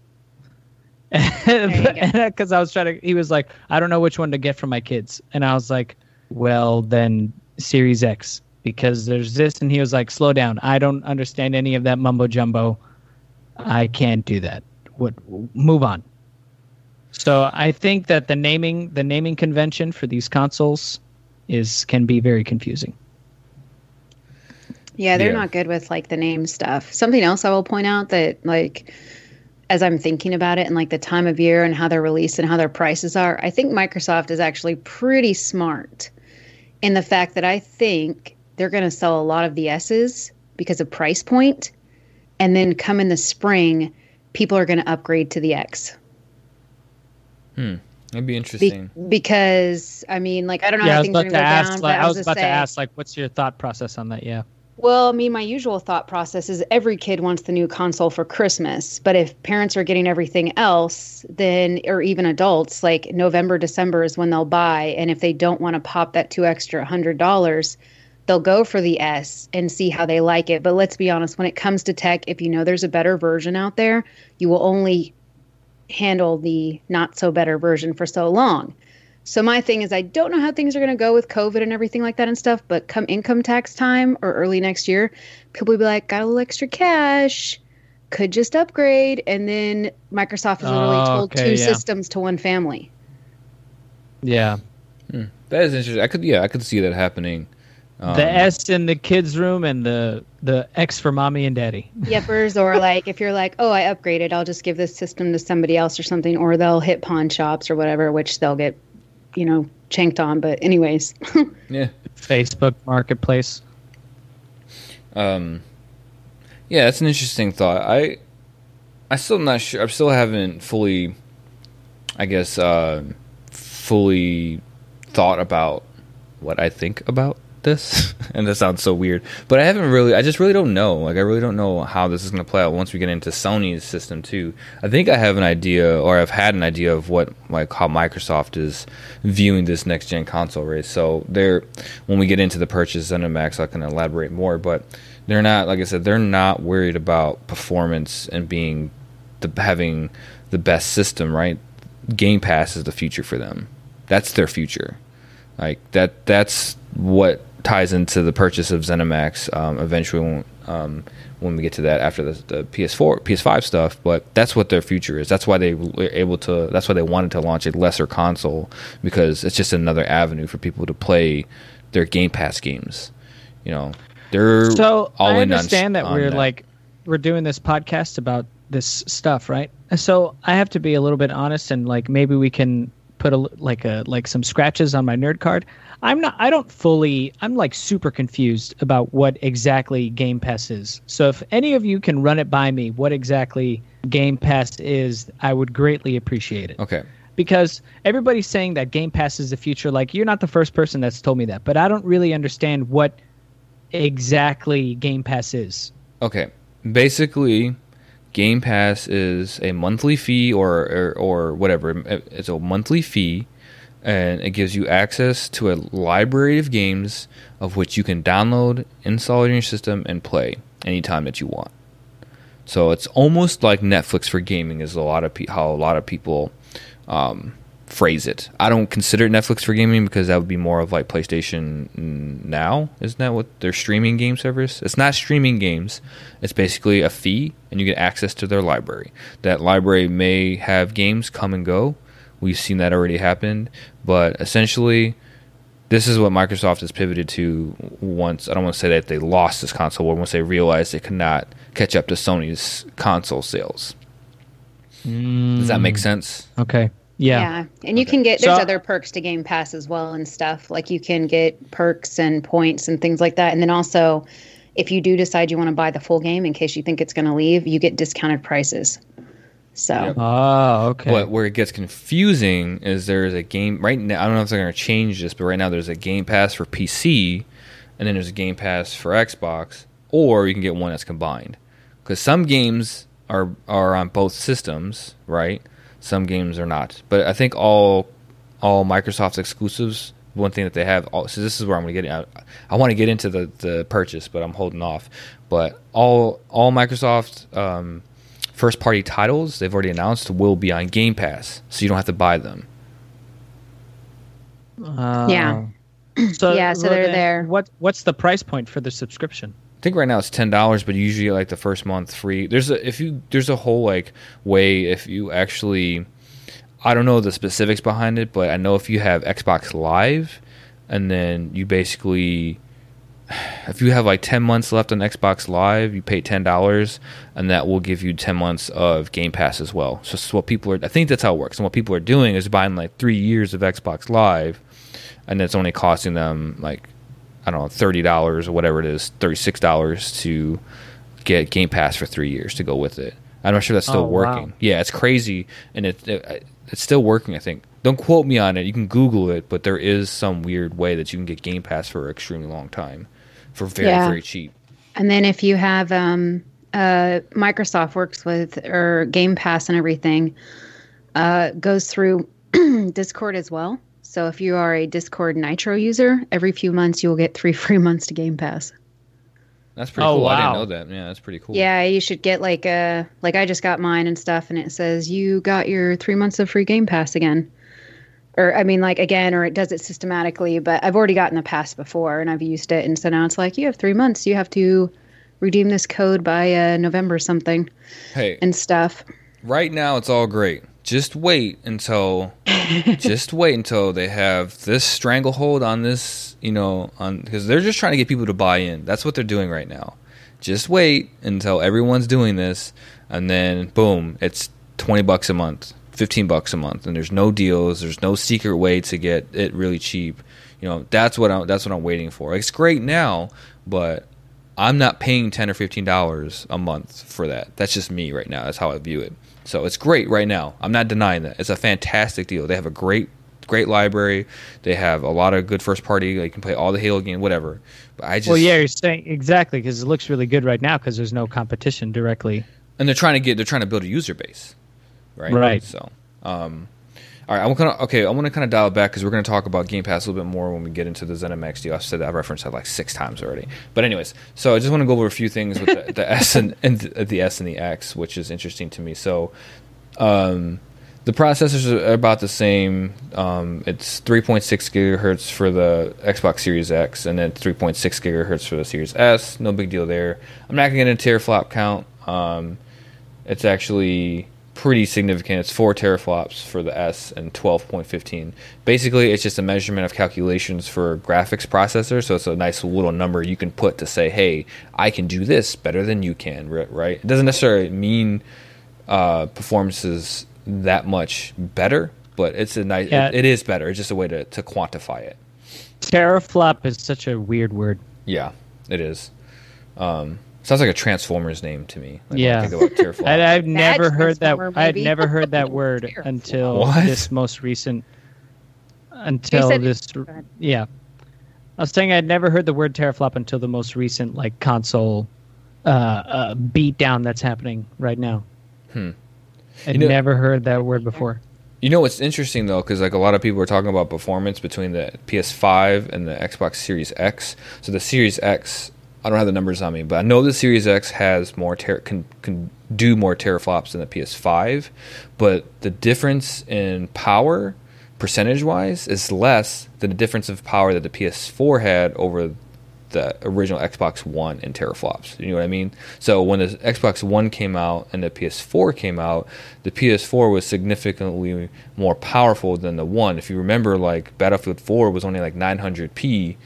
Because (laughs) I was trying to, he was like, I don't know which one to get for my kids, and I was like, well, then Series X because there's this, and he was like, slow down. I don't understand any of that mumbo jumbo. I can't do that. What? Move on. So I think that the naming the naming convention for these consoles is can be very confusing. Yeah, they're Yeah. not good with like the name stuff. Something else I will point out that like as I'm thinking about it and like the time of year and how they're released and how their prices are, I think Microsoft is actually pretty smart in the fact that I think they're going to sell a lot of the S's because of price point and then come in the spring people are going to upgrade to the X. Hmm. That'd be Be- interesting. because I mean like I don't know yeah, I how was things are about going to to go ask. down, like, but I was gonna about to say- ask, like, what's your thought process on that? Yeah. Well, I mean, my usual thought process is every kid wants the new console for Christmas. But if parents are getting everything else, then, or even adults, like November, December is when they'll buy. And if they don't want to pop that two extra hundred dollars, they'll go for the S and see how they like it. But let's be honest, when it comes to tech, if you know there's a better version out there, you will only handle the not so better version for so long. So my thing is I don't know how things are going to go with COVID and everything like that and stuff, but come income tax time or early next year, people will be like, got a little extra cash, could just upgrade, and then Microsoft has literally Oh, told okay, two yeah. systems to one family. Yeah. That is interesting. I could, yeah, I could see that happening. Um, the S in the kids' room and the the X for mommy and daddy. (laughs) Yepers, or like if you're like, oh, I upgraded, I'll just give this system to somebody else or something, or they'll hit pawn shops or whatever, which they'll get, you know, chanked on. But anyways, (laughs) yeah. Facebook Marketplace. Um, yeah, that's an interesting thought. I, I still not sure. I still haven't fully, I guess, uh, fully thought about what I think about this. (laughs) and that sounds so weird, but I haven't really. I just really don't know. Like, I really don't know how this is going to play out once we get into Sony's system too. I think I have an idea, or I've had an idea of what like how Microsoft is viewing this next gen console race. So they're when we get into the purchase ZeniMax, I can elaborate more. But they're not, like I said, they're not worried about performance and being the having the best system. Right? Game Pass is the future for them. That's their future. Like that. That's what ties into the purchase of ZeniMax um, eventually when, um, when we get to that after the, the PS4, PS5 stuff. But that's what their future is. That's why they were able to. That's why they wanted to launch a lesser console because it's just another avenue for people to play their Game Pass games. You know, they're So all I in on- understand that on we're like we're doing this podcast about this stuff, right? So I have to be a little bit honest and like maybe we can put a like a like some scratches on my nerd card. I'm not I don't fully I'm like super confused about what exactly Game Pass is. So if any of you can run it by me what exactly Game Pass is, I would greatly appreciate it okay. because everybody's saying that Game Pass is the future. Like you're not the first person that's told me that, but I don't really understand what exactly Game Pass is. Okay. Basically, Game Pass is a monthly fee or, or or whatever. It's a monthly fee and it gives you access to a library of games of which you can download, install in your system and play anytime that you want. So it's almost like Netflix for gaming is a lot of pe- how a lot of people um, phrase it. I don't consider it Netflix for gaming because that would be more of like PlayStation Now. Isn't that what their streaming game service? It's not streaming games. It's basically a fee, and you get access to their library. That library may have games come and go. We've seen that already happen, but essentially, this is what Microsoft has pivoted to. Once I don't want to say that they lost this console, war, once they realized they could not catch up to Sony's console sales. Does that make mm. sense? Okay. Yeah. And you can get there's So- other perks to Game Pass as well and stuff. Like you can get perks and points and things like that. And then also if you do decide you want to buy the full game in case you think it's going to leave, you get discounted prices. So Yep. Oh, okay. But where it gets confusing is there's a game right now. I don't know if they're going to change this, but right now there's a Game Pass for PC, and then there's a Game Pass for Xbox, or you can get one that's combined. Because some games are are on both systems, right? Some games are not. But I think all all Microsoft exclusives. One thing that they have. All, so this is where I'm going to get. I, I want to get into the the purchase, but I'm holding off. But all all Microsoft. Um, first party titles they've already announced will be on Game Pass, so you don't have to buy them. Uh, Yeah. (clears throat) So Yeah, so they're there. What What's the price point for the subscription? I think right now it's ten dollars, but usually like the first month free. There's a if you there's a whole like way if you actually I don't know the specifics behind it, but I know if you have Xbox Live, and then you basically if you have like 10 months left on Xbox Live, you pay $10 and that will give you 10 months of Game Pass as well. So, so what people are I think that's how it works. And what people are doing is buying like 3 years of Xbox Live and it's only costing them like I don't know, $30 or whatever it is, $36 to get Game Pass for 3 years to go with it. I'm not sure that's still Oh, wow. working. Yeah, it's crazy and it, it it's still working, I think. Don't quote me on it. You can Google it, but there is some weird way that you can get Game Pass for an extremely long time for very Yeah. very cheap. And then if you have um, uh, Microsoft works with or Game Pass and everything, uh, goes through (clears throat) Discord as well. So if you are a Discord Nitro user, every few months you will get three (laughs) free months to Game Pass. That's pretty Oh, cool. I didn't know that. Yeah, that's pretty cool. Yeah, you should get like a like I just got mine and stuff, and it says you got your three months of free Game Pass again, or I mean like again, or it does it systematically. But I've already gotten the pass before, and I've used it, and so now it's like you have three months. You have to redeem this code by uh, November something Hey, and stuff. right now it's all great. Just wait until (laughs) just wait until they have this stranglehold on this, you know, on because they're just trying to get people to buy in. That's what they're doing right now. Just wait until everyone's doing this and then boom, it's 20 bucks a month, 15 bucks a month and there's no deals, there's no secret way to get it really cheap. You know, that's what I'm that's what I'm waiting for. It's great now, but I'm not paying ten or fifteen dollars a month for that. That's just me right now. That's how I view it. So it's great right now. I'm not denying that. It's a fantastic deal. They have a great great library. They have a lot of good first party. Like, you can play all the Halo game whatever. But I just well, yeah, you're saying exactly because it looks really good right now because there's no competition directly. and they're trying to get they're trying to build a user base, right? Right. So, um, all right, I'm gonna okay. I'm gonna kind of dial back because we're gonna talk about Game Pass a little bit more when we get into the ZeniMax deal. I've said that I referenced that like six times already. But anyways, so I just want to go over a few things with the, the (laughs) S and, and the, the S and the X, which is interesting to me. So, um, the processors are about the same. Um, it's 3.6 gigahertz for the Xbox Series X, and then 3.6 gigahertz for the Series S. No big deal there. I'm not gonna get into teraflop count. Um, it's actually pretty significant. It's four teraflops for the S and 12.15. Basically, it's just a measurement of calculations for graphics processor. So it's a nice little number you can put to say, "Hey, I can do this better than you can." Right? It doesn't necessarily mean uh, performance is that much better, but it's a nice. Yeah. It, it is better. It's just a way to to quantify it. Teraflop is such a weird word. Yeah, it is. Um, sounds like a Transformers name to me. Like, when I Yeah. think about teraflop. (laughs) I, I've never heard that. Transformer I had movie. never heard that (laughs) word until What? this most recent. Until said- this, yeah. I was saying I'd never heard the word teraflop until the most recent like console uh, uh, beat down that's happening right now. Hmm. I'd You know- never heard that word before. You know what's interesting though, because like a lot of people are talking about performance between the PS5 and the Xbox Series X. So the Series X, I don't have the numbers on me, but I know the Series X has more ter- can can do more teraflops than the PS5, but the difference in power, percentage wise, is less than the difference of power that the PS4 had over the original Xbox One in teraflops. You know what I mean? So when the Xbox One came out and the PS4 came out, the PS4 was significantly more powerful than the one. If you remember, like Battlefield 4 was only like 900p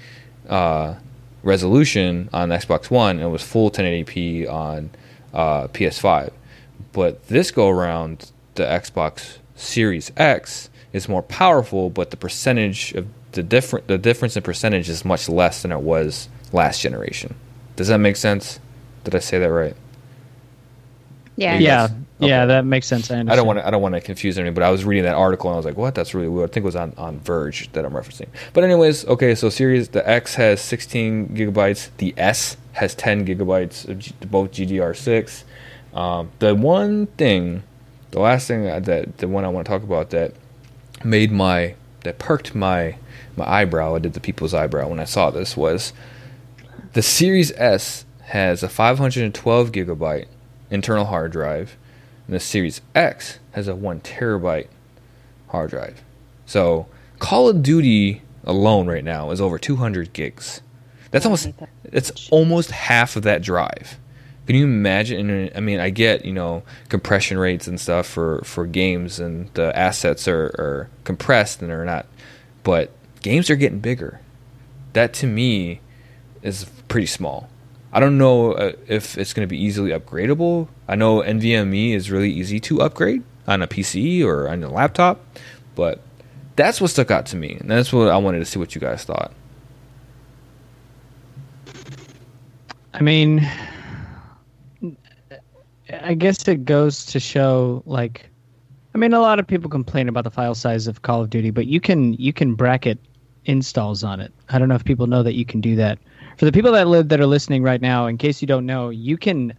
uh, resolution on Xbox One, and it was full 1080p on uh, PS5. But this go around, the Xbox Series X is more powerful, but the percentage of the different the difference in percentage is much less than it was last generation. Does that make sense? Did I say that right? Yeah. Yeah. Yeah, Okay. yeah, that makes sense. I understand. I don't want to. I don't want to confuse anyone, but I was reading that article and I was like, "What? That's really weird." I think it was on, on Verge that I'm referencing. But anyways, okay. So series the X has 16 gigabytes. The S has 10 gigabytes of G, both GDR6. Um, the one thing, the last thing that- that the one I want to talk about that made my that perked my my eyebrow. I did the people's eyebrow when I saw this was the Series S has a 512 gigabyte internal hard drive, and the Series X has a one terabyte hard drive. So Call of Duty alone right now is over 200 gigs. That's almost it's almost half of that drive. Can you imagine? I mean, I get you know compression rates and stuff for for games, and the assets are, are compressed and they're not, but games are getting bigger. that to me is pretty small. I don't know uh, if it's going to be easily upgradable. I know NVMe is really easy to upgrade on a PC or on a laptop, but that's what stuck out to me, and that's what I wanted to see what you guys thought. I mean, I guess it goes to show like I mean a lot of people complain about the file size of Call of Duty, but you can you can bracket installs on it. I don't know if people know that you can do that. For the people that live that are listening right now, in case you don't know, you can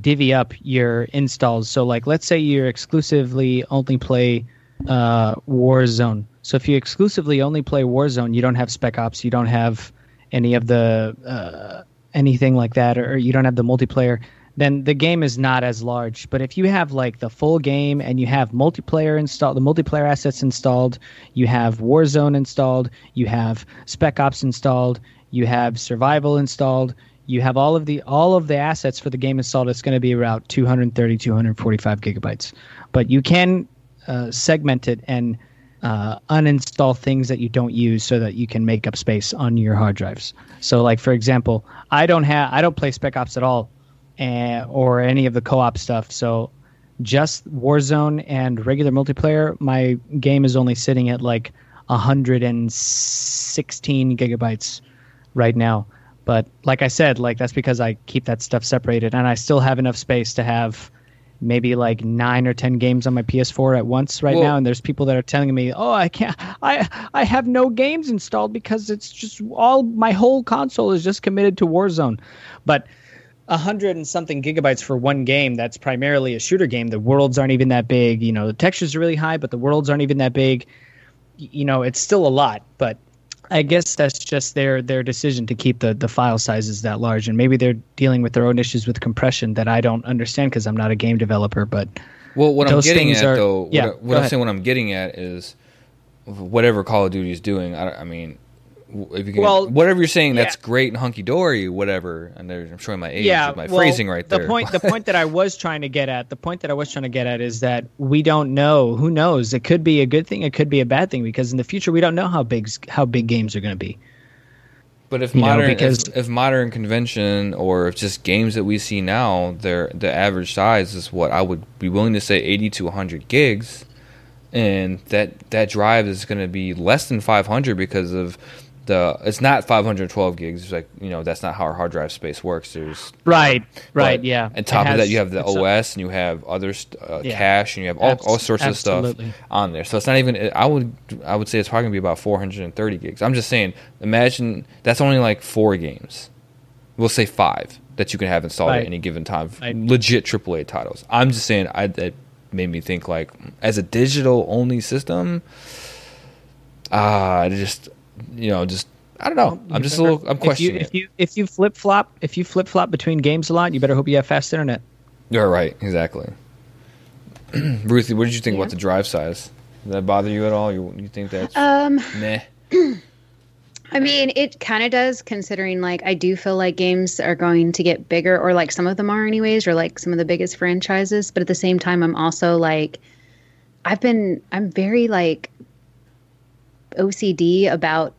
divvy up your installs. So like let's say you're exclusively only play uh, Warzone. So if you exclusively only play Warzone, you don't have Spec Ops, you don't have any of the uh, anything like that, or you don't have the multiplayer then the game is not as large. But if you have like the full game and you have multiplayer installed, the multiplayer assets installed, you have Warzone installed, you have Spec Ops installed, you have Survival installed, you have all of the all of the assets for the game installed. It's going to be about 230, 245 gigabytes. But you can uh, segment it and uh, uninstall things that you don't use so that you can make up space on your hard drives. So, like for example, I don't have I don't play Spec Ops at all and, or any of the co-op stuff. So just Warzone and regular multiplayer, my game is only sitting at like 116 gigabytes right now. But like I said, like that's because I keep that stuff separated, and I still have enough space to have maybe like nine or ten games on my PS4 at once right well, now. And there's people that are telling me, "Oh, I can't. I I have no games installed because it's just all my whole console is just committed to Warzone." But a hundred and something gigabytes for one game that's primarily a shooter game. The worlds aren't even that big. You know, the textures are really high, but the worlds aren't even that big. You know, it's still a lot, but I guess that's just their their decision to keep the the file sizes that large, and maybe they're dealing with their own issues with compression that I don't understand because I'm not a game developer. But well, what I'm getting at are, though, yeah, what, what I'm saying, what I'm getting at is whatever Call of Duty is doing. I, I mean, if you can, well, whatever you're saying, that's great and hunky dory, whatever. And I'm showing my age yeah, with my well, phrasing right there. The point, the point that I was (laughs) trying to get at, the point that I was trying to get at is that we don't know. Who knows? It could be a good thing. It could be a bad thing because in the future we don't know how big how big games are going to be. But if you modern, know, because, if, if, modern convention or if just games that we see now, their the average size is what I would be willing to say 80 to 100 gigs, and that that drive is going to be less than 500 because of the it's not 512 gigs. It's like you know that's not how our hard drive space works. There's right, right, yeah. On top has, of that, you have the OS and you have other uh, yeah. cache and you have all, Abs- all sorts absolutely. of stuff on there. So it's not even. I would I would say it's probably gonna be about 430 gigs. I'm just saying. Imagine that's only like four games. We'll say five that you can have installed right. at any given time. Right. Legit AAA titles. I'm just saying. I that made me think like as a digital only system. Ah, uh, just you know, just I don't know. I'm just a little. I'm questioning. If you if you, if you flip flop if you flip flop between games a lot, you better hope you have fast internet. You're right. Exactly. (clears throat) Ruthie, what did you think yeah. about the drive size? Did that bother you at all? You you think that's um meh? (clears throat) I mean, it kind of does, considering like I do feel like games are going to get bigger, or like some of them are, anyways, or like some of the biggest franchises. But at the same time, I'm also like, I've been, I'm very like OCD about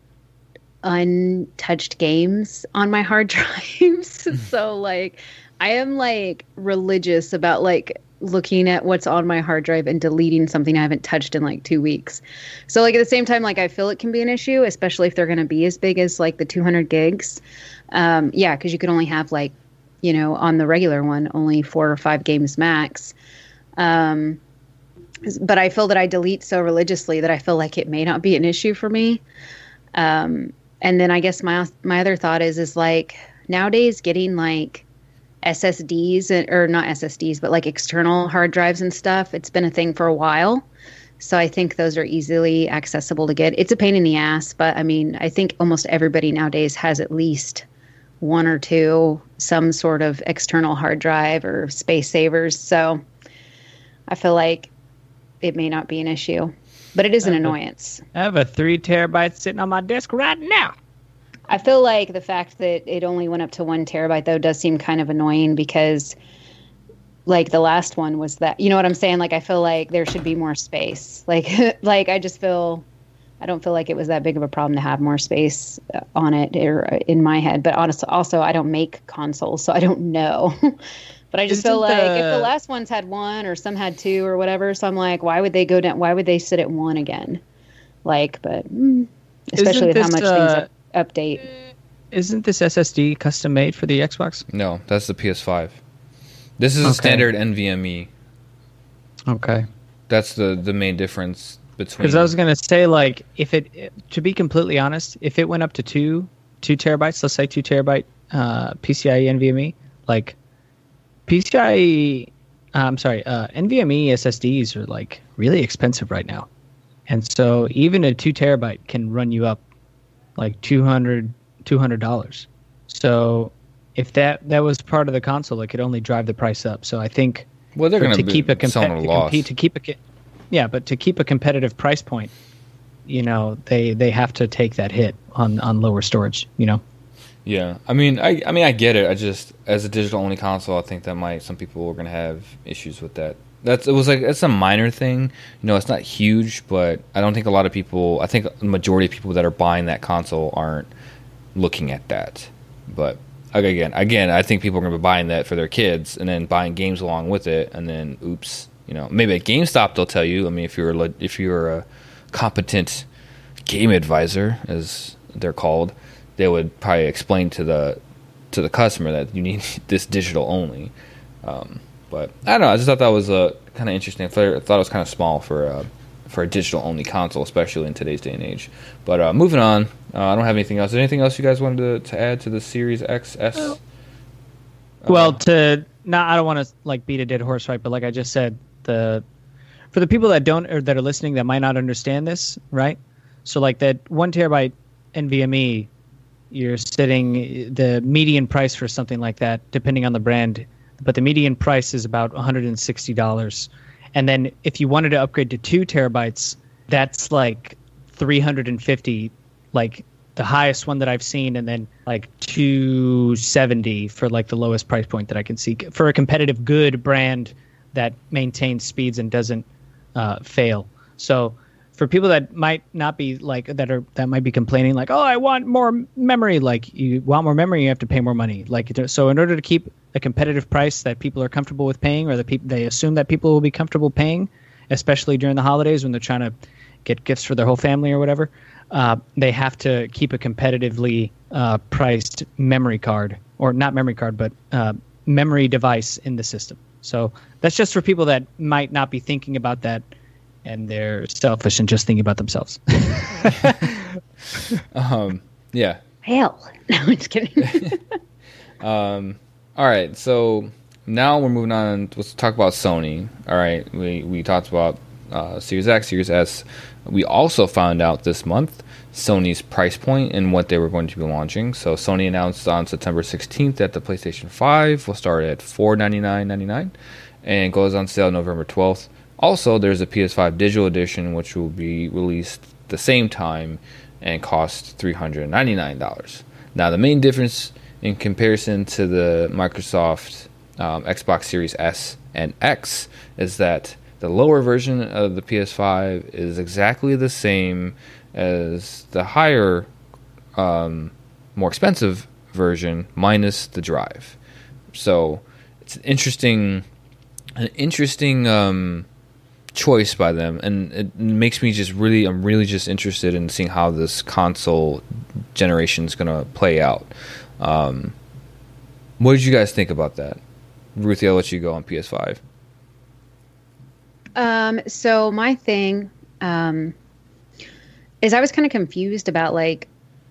untouched games on my hard (laughs) drives. so like I am like religious about like looking at what's on my hard drive and deleting something I haven't touched in like 2 weeks. So like at the same time like I feel it can be an issue especially if they're going to be as big as like the 200 gigs. Um yeah, cuz you could only have like you know on the regular one only 4 or 5 games max. Um but I feel that I delete so religiously that I feel like it may not be an issue for me. Um, and then I guess my my other thought is is like nowadays getting like SSDs or not SSDs but like external hard drives and stuff. It's been a thing for a while. So I think those are easily accessible to get. It's a pain in the ass, but I mean, I think almost everybody nowadays has at least one or two some sort of external hard drive or space savers. So I feel like it may not be an issue, but it is an annoyance. I have a three terabyte sitting on my desk right now. I feel like the fact that it only went up to one terabyte though does seem kind of annoying because like the last one was that you know what I'm saying? Like I feel like there should be more space. (laughs) Like like I just feel I don't feel like it was that big of a problem to have more space uh, on it or uh, in my head. But honestly, also I don't make consoles, so I don't know. (laughs) but I just Isn't feel like if the- the last ones had one or some had two or whatever, so I'm like, why would they go down? Why would they sit at one again? Like, but mm, especially with Isn't how this, much uh, things up- update. Isn't this SSD custom made for the Xbox? No, that's the PS5. This is a standard NVMe. Okay. That's the the main difference between. Because I was gonna say, like, if it, to be completely honest, if it went up to two, two terabytes, let's say two terabyte uh, PCIe NVMe, like, PCIe, uh, I'm sorry, uh, NVMe SSDs are like really expensive right now, and so even a two terabyte can run you up like 200 dollars. So if that that was part of the console, it could only drive the price up. So I think well, they're going to keep a be selling compe- a to compete to keep a yeah, but to keep a competitive price point, you know, they they have to take that hit on on lower storage. You know, Yeah, I mean, I I mean, I get it. I just as a digital only console, I think that might some people are going to have issues with that. That's it was like it's a minor thing. You know, it's not huge, but I don't think a lot of people. I think the majority of people that are buying that console aren't looking at that. But again, again, I think people are going to be buying that for their kids and then buying games along with it, and then oops, you know, maybe at GameStop they'll tell you. I mean, if you're if you're a competent game advisor, as they're called, they would probably explain to the to the customer that you need (laughs) this digital only. Um, but I don't know. I just thought that was uh, kind of interesting. I thought, it was kind of small for uh, for a digital only console, especially in today's day and age. But uh, moving on, uh, I don't have anything else. Is there anything else you guys wanted to, to add to the Series XS? Uh, well, to not I don't want to like beat a dead horse, right? But like I just said, the for the people that don't or that are listening that might not understand this, right? So like that one terabyte NVMe, you're sitting the median price for something like that, depending on the brand, but the median price is about 160 dollars. And then if you wanted to upgrade to two terabytes, that's like 350, like the highest one that I've seen, and then like 270 for like the lowest price point that I can see for a competitive good brand that maintains speeds and doesn't uh, fail. So for people that might not be like that are that might be complaining like oh I want more memory like you want more memory you have to pay more money. Like so in order to keep a competitive price that people are comfortable with paying or that people they assume that people will be comfortable paying especially during the holidays when they're trying to get gifts for their whole family or whatever uh, they have to keep a competitively uh, priced memory card or not memory card but uh, memory device in the system. So that's just for people that might not be thinking about that and they're selfish and just thinking about themselves. (laughs) um, yeah. Hell, (laughs) no, I'm just kidding. (laughs) Um, all right, so now we're moving on. Let's talk about Sony. All right, we we talked about uh, Series X, Series S. We also found out this month Sony's price point and what they were going to be launching. So Sony announced on September 16th that the PlayStation 5 will start at $499.99 and goes on sale November 12th. Also, there's a PS5 digital edition which will be released the same time and cost $399. Now, the main difference in comparison to the Microsoft um, Xbox Series S and X is that the lower version of the PS5 is exactly the same as the higher, um, more expensive version minus the drive. So it's an interesting, an interesting um, choice by them, and it makes me just really, I'm really just interested in seeing how this console generation is going to play out. Um, what did you guys think about that? Ruthie, I'll let you go on PS5. Um, so my thing um, is I was kind of confused about like,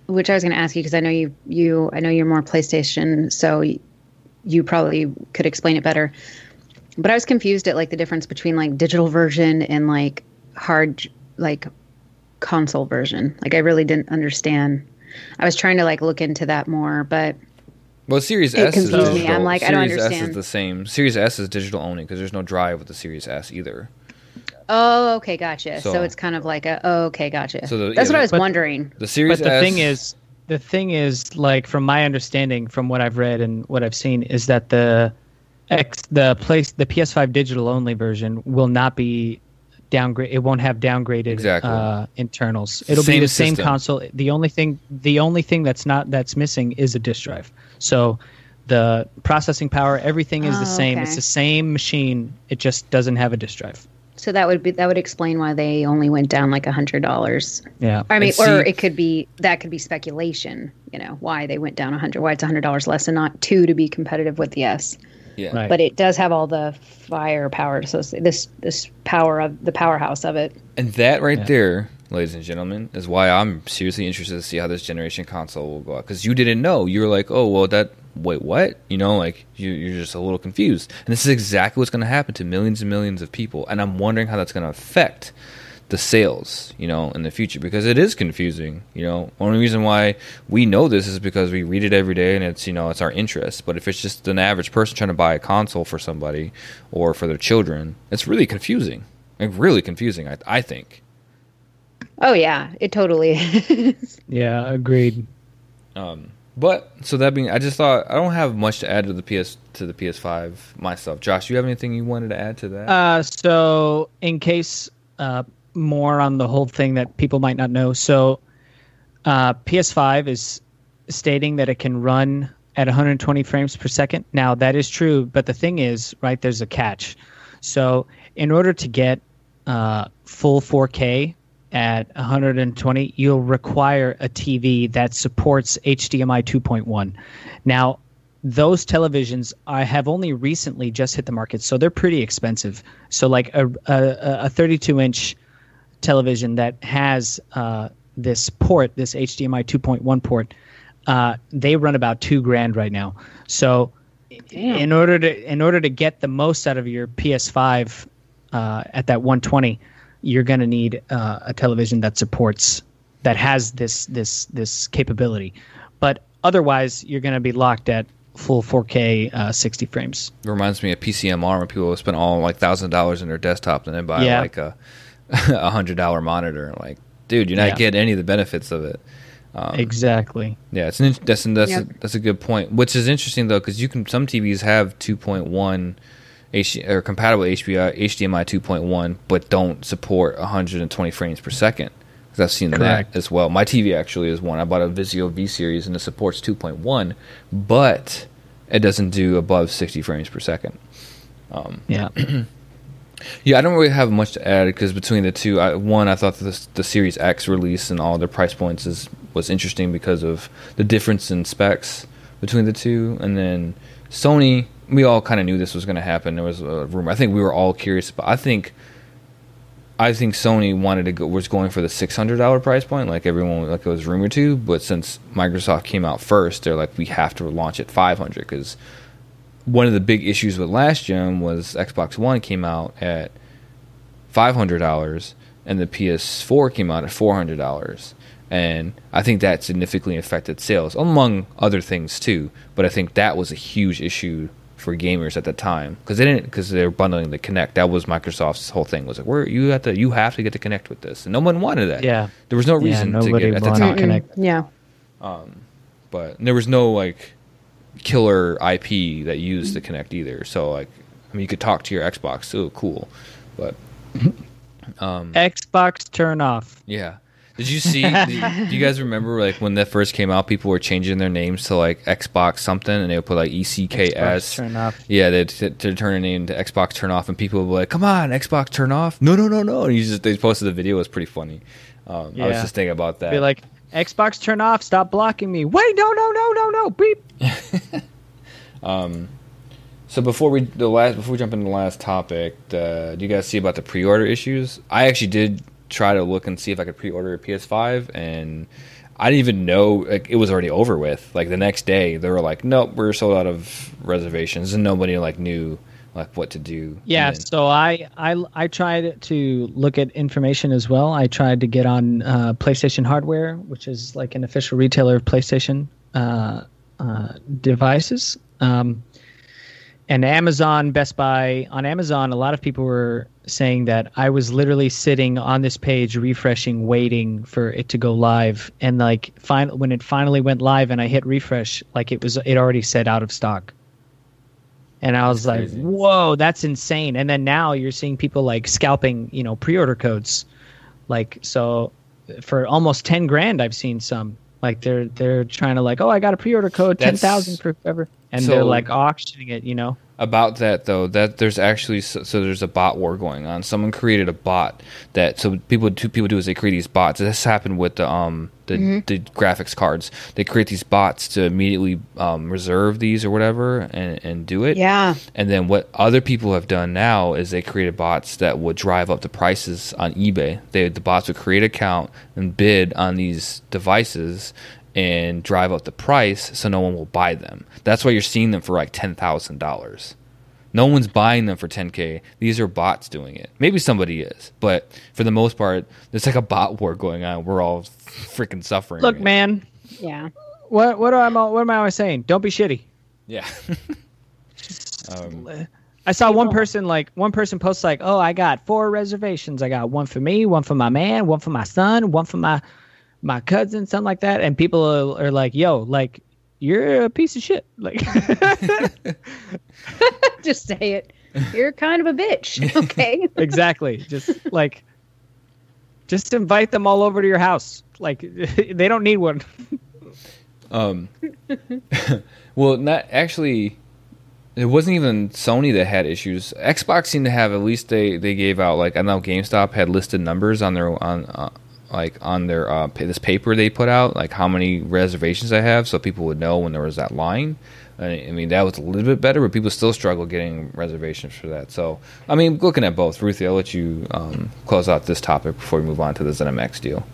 which I was going to ask you because I know you you I know you're more PlayStation, so you probably could explain it better. But I was confused at like the difference between like digital version and like hard like console version. Like I really didn't understand. I was trying to like look into that more, but Well, Series It S is confused me. I'm like, I don't Series S is the same. Series S is digital only because there's no drive with the Series S either. oh, okay, gotcha. So, So- it's kind of like a oh, okay, gotcha. So the- That's yeah, what I was but- wondering. The Series but the S, thing is, the thing is, like from my understanding, from what I've read and what I've seen, is that the X, the place, the PS5 digital only version will not be downgrade. It won't have downgraded Exactly. uh, internals. It'll Same be the same console. The only thing the only thing that's not that's missing is a disk drive. So the processing power, everything is the Oh, same. okay. It's the same machine. It just doesn't have a disk drive. So that would be that would explain why they only went down like a hundred dollars. Yeah. I mean, And or it could be that could be speculation. You know why they went down a hundred? Why it's a hundred dollars less and not two to be competitive with the S. Yeah. Right. But it does have all the firepower associated. This this power of the powerhouse of it. And that right Yeah. there, ladies and gentlemen, is why I'm seriously interested to see how this generation console will go out. Because you didn't know. You were like, oh, well, that, wait, what? You know, like, you, you're just a little confused. And this is exactly what's going to happen to millions and millions of people. And I'm wondering how that's going to affect the sales, you know, in the future. Because it is confusing, you know. Only reason why we know this is because we read it every day and it's, you know, it's our interest. But if it's just an average person trying to buy a console for somebody or for their children, it's really confusing. Like, really confusing, I, I think. Oh yeah, it totally is. (laughs) Yeah. Agreed. Um, but so that being, I just thought I don't have much to add to the PS to the PS5 myself. Josh, you have anything you wanted to add to that? Uh, so, in case uh, more on the whole thing that people might not know, so uh, PS5 is stating that it can run at 120 frames per second. Now, that is true, but the thing is, right, there's a catch. So, in order to get uh, full 4K at 120, you'll require a TV that supports HDMI 2.1. Now, those televisions I have only recently just hit the market, so they're pretty expensive. So, like a a, a 32 inch television that has uh, this port, this HDMI 2.1 port, uh, they run about two grand right now. So, Damn. in order to in order to get the most out of your PS5 uh, at that 120, you're going to need uh, a television that supports that has this this this capability. But otherwise, you're going to be locked at full 4K uh, 60 frames. it reminds me of PCMR when people spend all like thousand dollars in their desktop and then buy Yeah. like a a hundred dollar monitor. Like, dude, you're not Yeah. getting any of the benefits of it. Um, exactly. Yeah, it's an, that's that's Yep. a, that's a good point. Which is interesting though, because you can some TVs have 2.1 H, or compatible HDMI HDMI 2.1, but don't support 120 frames per second. Because I've seen Correct. that as well. My TV actually is one. I bought a Vizio V series and it supports 2.1, but it doesn't do above 60 frames per second. Yeah. (clears throat) Yeah, I don't really have much to add because between the two, I, one, I thought the the Series X release and all the price points is was interesting because of the difference in specs between the two, and then Sony. We all kind of knew this was going to happen. There was a rumor. I think we were all curious, but I think. I think Sony wanted to go was going for the six hundred dollar price point, like everyone like it was rumored to. But since Microsoft came out first, they're like we have to launch at five hundred because one of the big issues with last gen was Xbox One came out at five hundred dollars, and the PS4 came out at four hundred dollars, and I think that significantly affected sales, among other things too. But I think that was a huge issue for gamers at the time because they didn't because they were bundling the Kinect. That was Microsoft's whole thing was like, "Where you have to you have to get to Kinect with this," and no one wanted that. Yeah. there was no Yeah, reason to nobody get at the time to Kinect. Yeah. Um, but there was no like killer IP that used the Kinect either. So like, I mean, you could talk to your Xbox, so cool. But um, Xbox turn off. yeah, did you see? did, do you guys remember like when that first came out? People were changing their names to like Xbox something, and they would put like Xbox ECKS. turn off. Yeah, they'd t- to turn a name to Xbox Turn Off, and people would be like, "Come on, Xbox Turn Off!" No, no, no, no. And you just they posted the video. It was pretty funny. Um, I was just thinking about that. Be like, Xbox turn off. Stop blocking me. Wait, no, no, no, no, no. Beep. (laughs) So before we the last before we jump into the last topic, uh, do you guys see about the pre-order issues? I actually did try to look and see if I could pre-order a PS5, and I didn't even know like it was already over with. Like the next day, they were like, "Nope, we're sold out of reservations," and nobody like knew like what to do. Yeah, then- so I, I I tried to look at information as well. I tried to get on uh, PlayStation Hardware, which is like an official retailer of PlayStation uh, uh, devices, um, and Amazon, Best Buy. On Amazon, a lot of people were saying that I was literally sitting on this page, refreshing, waiting for it to go live, and like fin- when it finally went live, and I hit refresh, like it was it already said out of stock and I was like, crazy. "Whoa, that's insane!" And then now you're seeing people like scalping, you know, pre-order codes, like so for almost ten grand. I've seen some like they're they're trying to like, "Oh, I got a pre-order code, ten That's- thousand for whoever," and So- they're like auctioning it, you know. about that though that there's actually so, so there's a bot war going on someone created a bot that so people two people do is they create these bots this happened with the um the, the graphics cards they create these bots to immediately um, reserve these or whatever and, and do it Yeah. and then what other people have done now is they created bots that would drive up the prices on ebay they the bots would create an account and bid on these devices and drive up the price so no one will buy them. That's why you're seeing them for like ten thousand dollars. No one's buying them for 10k. These are bots doing it. Maybe somebody is, but for the most part, there's like a bot war going on. We're all freaking suffering. Look, it. man, Yeah. what what am I what am I always saying? Don't be shitty. Yeah. (laughs) um, I saw one person like one person post like, "Oh, I got four reservations. I got one for me, one for my man, one for my son, one for my my cousin, something like that." And people are, are like, "Yo, like you're a piece of shit." Like, (laughs) Just say it. You're kind of a bitch. (laughs) Okay. exactly. Just like, just invite them all over to your house. Like, (laughs) they don't need one. Um, well, not actually. It wasn't even Sony that had issues. Xbox seemed to have at least they they gave out like I know GameStop had listed numbers on their on uh, like on their uh, pa- this paper they put out like how many reservations I have so people would know when there was that line. I I mean that was a little bit better, but people still struggle getting reservations for that. So I mean, looking at both, Ruthie, I'll let you um, close out this topic before we move on to the ZeniMax deal.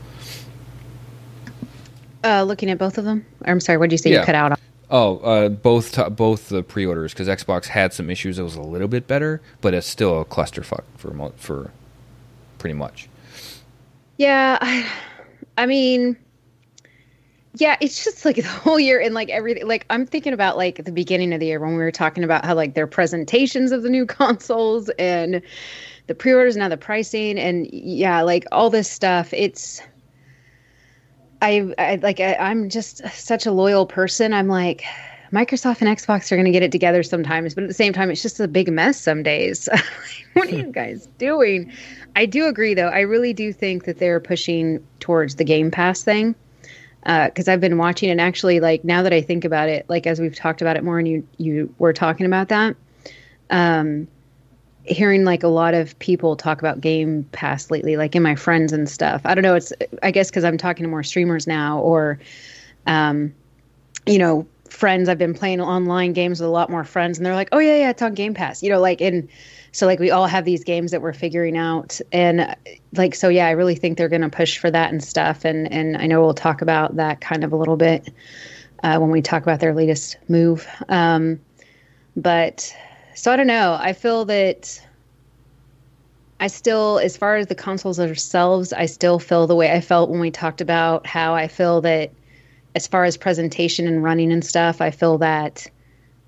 Uh, looking at both of them. Or, I'm sorry. What did you say? Yeah. You cut out. on? Oh, uh, both t- both the pre-orders because Xbox had some issues. It was a little bit better, but it's still a clusterfuck for mo- for pretty much. Yeah. I, I mean, yeah, it's just like (laughs) the whole year and like everything. Like I'm thinking about like the beginning of the year when we were talking about how like their presentations of the new (laughs) consoles and the pre-orders and now the pricing and yeah, like all this stuff. It's I, I like I, I'm just such a loyal person. I'm like Microsoft and Xbox are going to get it together sometimes, but at the same time, it's just a big mess some days. (laughs) what are you guys doing? I do agree, though. I really do think that they're pushing towards the Game Pass thing because I've been watching and actually, like now that I think about it, like as we've talked about it more, and you you were talking about that, um, hearing like a lot of people talk about Game Pass lately, like in my friends and stuff. I don't know. It's I guess because I'm talking to more streamers now, or um, you know, friends. I've been playing online games with a lot more friends, and they're like, "Oh yeah, yeah, it's on Game Pass." You know, like and so like we all have these games that we're figuring out, and like so yeah, I really think they're going to push for that and stuff, and and I know we'll talk about that kind of a little bit uh, when we talk about their latest move. Um, but so I don't know. I feel that. I still, as far as the consoles themselves, I still feel the way I felt when we talked about how I feel that as far as presentation and running and stuff, I feel that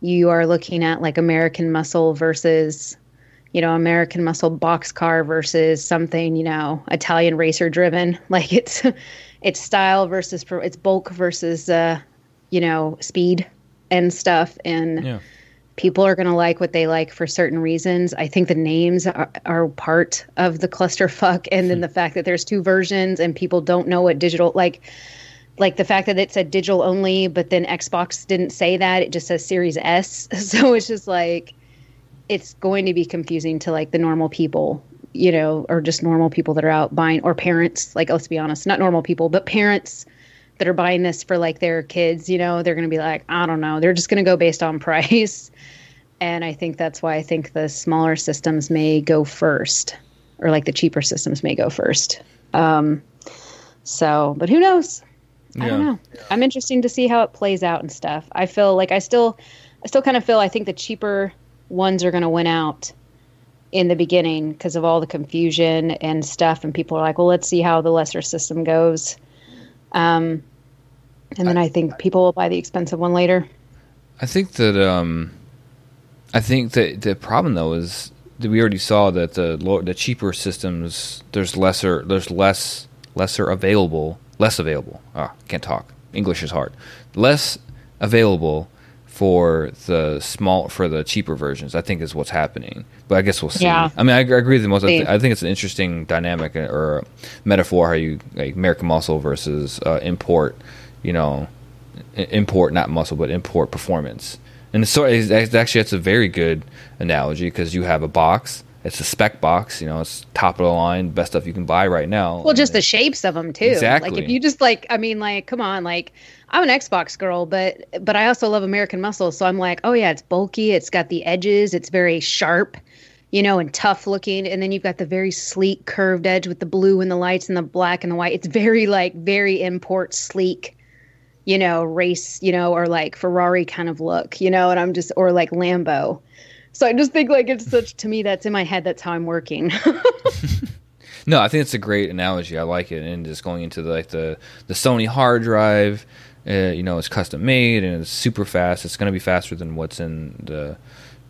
you are looking at like American Muscle versus, you know, American Muscle box car versus something, you know, Italian racer driven. (laughs) Like it's it's style versus it's bulk versus uh, you know, speed and stuff and Yeah. people are going to like what they like for certain reasons. I think the names are, are part of the clusterfuck, and then the fact that there's two versions and people don't know what digital like. Like the fact that it said digital only, but then Xbox didn't say that; it just says Series S. (laughs) So it's just like it's going to be confusing to like the normal people, you know, or just normal people that are out buying, or parents. Like let's be honest, not normal people, but parents that are buying this for like their kids. You know, they're going to be like, I don't know, they're just going to go based on (laughs) price and I think that's why I think the smaller systems may go first, or like the cheaper systems may go first. Um, so, but who knows? I don't know. I'm interesting to see how it plays out and stuff. I feel like I still, I still kind of feel I think the cheaper ones are going to win out in the beginning because of all the confusion and stuff, and people are like, well, let's see how the lesser system goes. Um, and then I think people will buy the expensive one later. I think that um, I think that the problem though is that we already saw that the low, the cheaper systems there's lesser there's less lesser available less available. Ah, can't talk. English is hard. Less available for the small for the cheaper versions. I think is what's happening. But I guess we'll see. Yeah. I mean, I, I agree with most. I, th- I think it's an interesting dynamic uh, or metaphor how you like American muscle versus uh, import. You know, import not muscle but import performance. And so it's actually that's a very good analogy because you have a box. It's a spec box. You know, it's top of the line, best stuff you can buy right now. Well, just the shapes of them too. Exactly. Like if you just like, I mean, like, come on, like I'm an Xbox girl, but but I also love American Muscle, so I'm like, oh yeah, it's bulky, it's got the edges, it's very sharp, you know, and tough looking, and then you've got the very sleek curved edge with the blue and the lights and the black and the white. It's very like very import sleek, you know, race, you know, or like Ferrari kind of look, you know, and I'm just or like Lambo. So I just think like it's such to me that's in my head. That's how I'm working. (laughs) No, I think it's a great analogy. I like it, and just going into the, like the the Sony hard drive, uh, you know, it's custom made and it's super fast. It's going to be faster than what's in the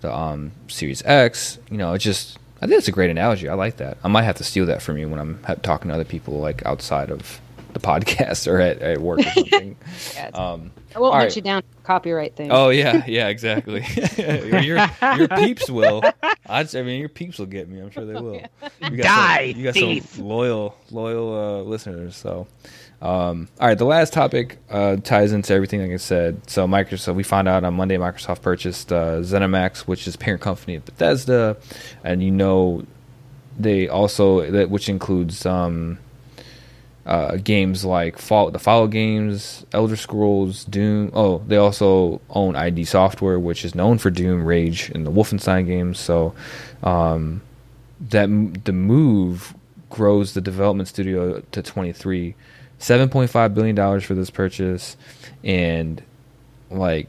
the um, Series X. You know, it's just I think it's a great analogy. I like that. I might have to steal that from you when I'm ha- talking to other people like outside of the (laughs) podcast or at, at work or something. (laughs) um, I won't All hunt right. you down copyright thing. Oh yeah, yeah, exactly. (laughs) your, your your peeps will. I'd, I mean, your peeps will get me. I'm sure they will. (laughs) You got Die, some, you got thief. some loyal, loyal uh, listeners. So, um, all right. The last topic uh, ties into everything like I said. So, Microsoft. We found out on Monday Microsoft purchased uh, ZeniMax, which is parent company of Bethesda, and you know they also that which includes um, uh, games like Fall, the Fallout games, Elder Scrolls, Doom. Oh, they also own ID Software, which is known for Doom, Rage, and the Wolfenstein games. So um, that the move grows the development studio to 23, 7.5 billion dollars for this purchase, and like,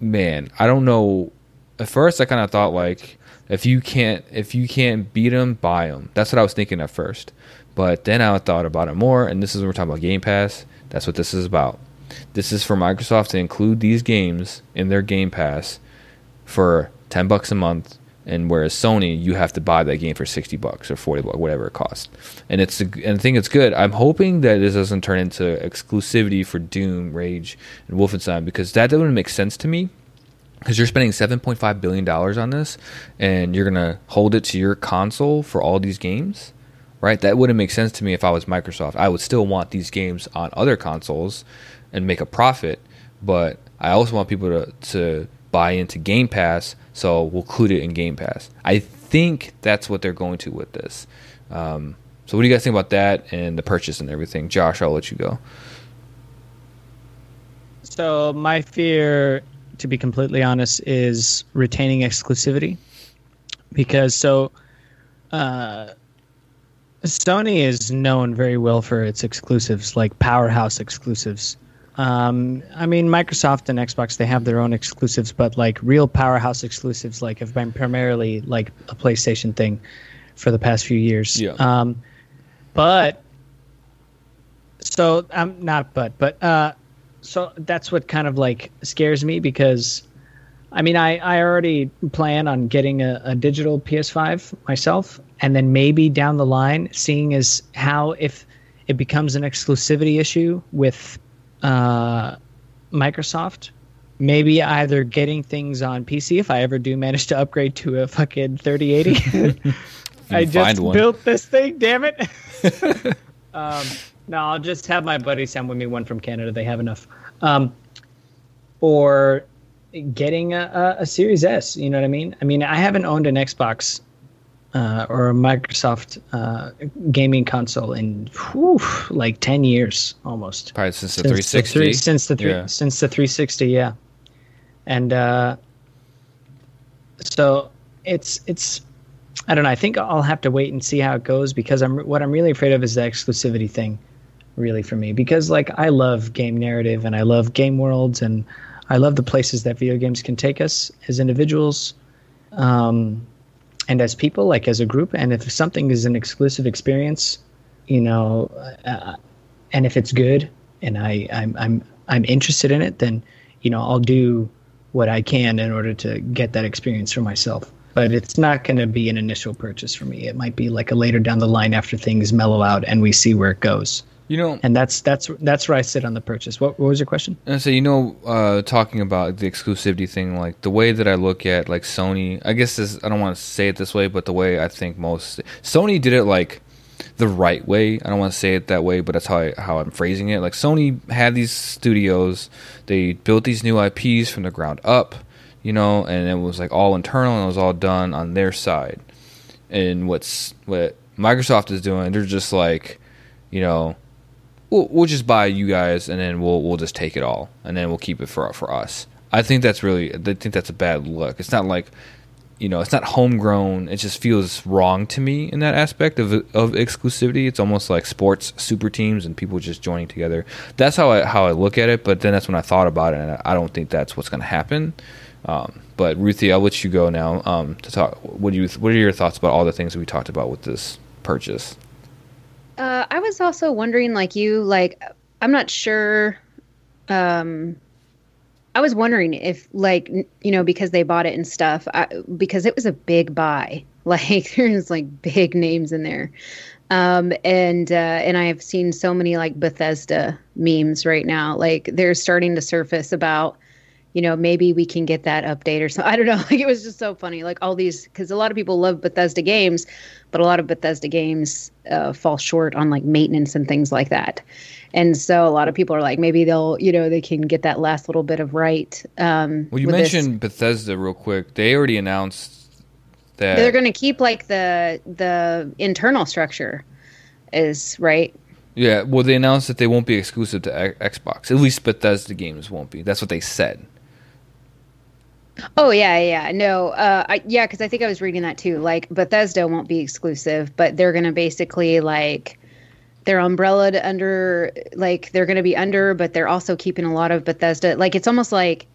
man, I don't know. At first, I kind of thought like, if you can't if you can't beat them, buy them. That's what I was thinking at first. But then I thought about it more, and this is when we're talking about Game Pass. That's what this is about. This is for Microsoft to include these games in their Game Pass for ten bucks a month, and whereas Sony, you have to buy that game for sixty bucks or forty bucks, whatever it costs. And it's and I think it's good. I'm hoping that this doesn't turn into exclusivity for Doom, Rage, and Wolfenstein because that doesn't make sense to me because you're spending 7.5 billion dollars on this and you're gonna hold it to your console for all these games right? That wouldn't make sense to me if i was microsoft. I would still want these games on other consoles and make a profit but i also want people to, to buy into game pass so we'll include it in game pass. I think that's what they're going to with this. Um, so what do you guys think about that and the purchase and everything? Josh i'll let you go. So my fear, to be completely honest, is retaining exclusivity, because so uh, Sony is known very well for its exclusives, like powerhouse exclusives. Um, I mean, Microsoft and Xbox they have their own exclusives, but like real powerhouse exclusives, like have been primarily like a PlayStation thing for the past few years. Yeah. Um, but so I'm not, but but uh, so that's what kind of like scares me because I mean I, I already plan on getting a, a digital PS5 myself and then maybe down the line seeing as how if it becomes an exclusivity issue with uh, Microsoft maybe either getting things on PC if I ever do manage to upgrade to a fucking 3080 (laughs) (laughs) I just one. built this thing damn it (laughs) um, no, I'll just have my buddy send with me one from Canada. They have enough. Um, or getting a, a, Series S. You know what I mean? I mean, I haven't owned an Xbox uh, or a Microsoft uh, gaming console in whew, like ten years almost. probably since the Since 360 three- since the three, Yeah. since the 360, yeah. And uh, so it's it's I don't know. I think I'll have to wait and see how it goes because I'm what I'm really afraid of is the exclusivity thing, really for me. Because like I love game narrative and I love game worlds and I love the places that video games can take us as individuals, um, and as people, like as a group. And if something is an exclusive experience, you know, uh, and if it's good and I I'm I'm I'm interested in it, then you know I'll do what I can in order to get that experience for myself. but it's not going to be an initial purchase for me. It might be like a later down the line after things mellow out and we see where it goes. You know, and that's that's that's where I sit on the purchase. What, what was your question? And so you know, uh, talking about the exclusivity thing, like the way that I look at like Sony, I guess this I don't want to say it this way, but the way I think most Sony did it like the right way. I don't want to say it that way, but that's how I, how I'm phrasing it. Like Sony had these studios, they built these new IPs from the ground up, you know, and it was like all internal and it was all done on their side. And what's what Microsoft is doing, they're just like, you know, we'll, we'll just buy you guys and then we'll we'll just take it all and then we'll keep it for for us. I think that's really I think that's a bad look. It's not like you know, it's not homegrown. It just feels wrong to me in that aspect of of exclusivity. It's almost like sports super teams and people just joining together. That's how I how I look at it. But then that's when I thought about it, and I don't think that's what's going to happen. Um, but Ruthie, I'll let you go now um, to talk. What do you What are your thoughts about all the things we talked about with this purchase? Uh, I was also wondering, like you, like I'm not sure. Um, I was wondering if, like, you know, because they bought it and stuff, I, because it was a big buy. (laughs) Like, there's like big names in there, um, and uh, and I have seen so many like Bethesda memes right now. Like, they're starting to surface about you know, maybe we can get that update or something. (laughs) I don't know. Like it was just so funny. Like all these, because a lot of people love Bethesda games, but a lot of Bethesda games uh, fall short on like maintenance and things like that. And so a lot of people are like, maybe they'll, you know, they can get that last little bit of right. Um, well, you mentioned this. Bethesda real quick. They already announced that they're going to keep like the the internal structure is right. Yeah, well, they announced that they won't be exclusive to Xbox. At least Bethesda games won't be. That's what they said. Oh yeah, yeah, no, uh, I, yeah, because I think I was reading that too. Like Bethesda won't be exclusive, but they're gonna basically like they're umbrellaed under, like they're gonna be under, but they're also keeping a lot of Bethesda. Like it's almost like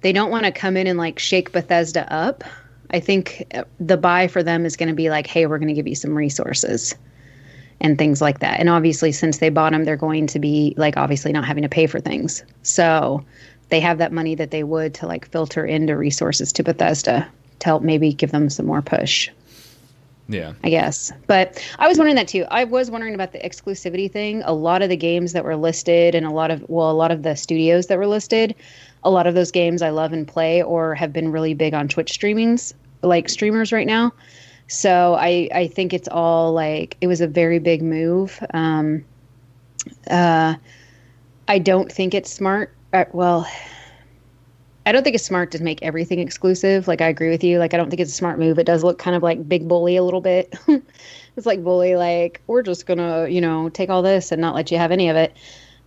they don't want to come in and like shake Bethesda up. I think uh, the buy for them is going to be like, hey, we're going to give you some resources and things like that. And obviously, since they bought them, they're going to be like obviously not having to pay for things. So they have that money that they would to like filter into resources to Bethesda to help maybe give them some more push. Yeah. I guess. But I was wondering that too. I was wondering about the exclusivity thing. A lot of the games that were listed and a lot of well, a lot of the studios that were listed, a lot of those games I love and play or have been really big on Twitch streamings, like streamers right now. So I I think it's all like it was a very big move. Um uh I don't think it's smart well, I don't think it's smart to make everything exclusive. Like I agree with you. Like I don't think it's a smart move. It does look kind of like big bully a little bit. (laughs) it's like bully, like we're just gonna, you know, take all this and not let you have any of it.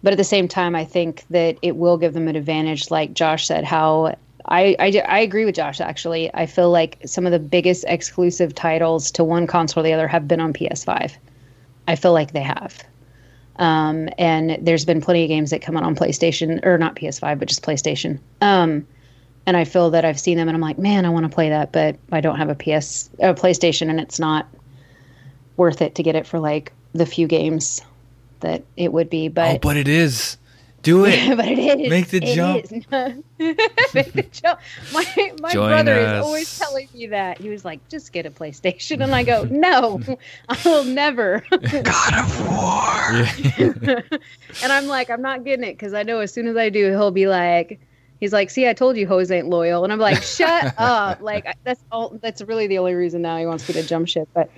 But at the same time, I think that it will give them an advantage. Like Josh said, how I, I, I agree with Josh. Actually, I feel like some of the biggest exclusive titles to one console or the other have been on PS5. I feel like they have. Um, and there's been plenty of games that come out on PlayStation or not PS5, but just PlayStation. Um, and I feel that I've seen them and I'm like, man, I want to play that, but I don't have a PS, a PlayStation, and it's not worth it to get it for like the few games that it would be. But oh, but it is. Do it. (laughs) but it is. Make the it jump. (laughs) Make the jump. My, my Join brother us. is always telling me that. He was like, just get a PlayStation. And I go, no, (laughs) I will never. God of War. and I'm like, I'm not getting it because I know as soon as I do, he'll be like, he's like, see, I told you Hose ain't loyal. And I'm like, shut (laughs) up. Like that's all, that's really the only reason now he wants me to jump ship. But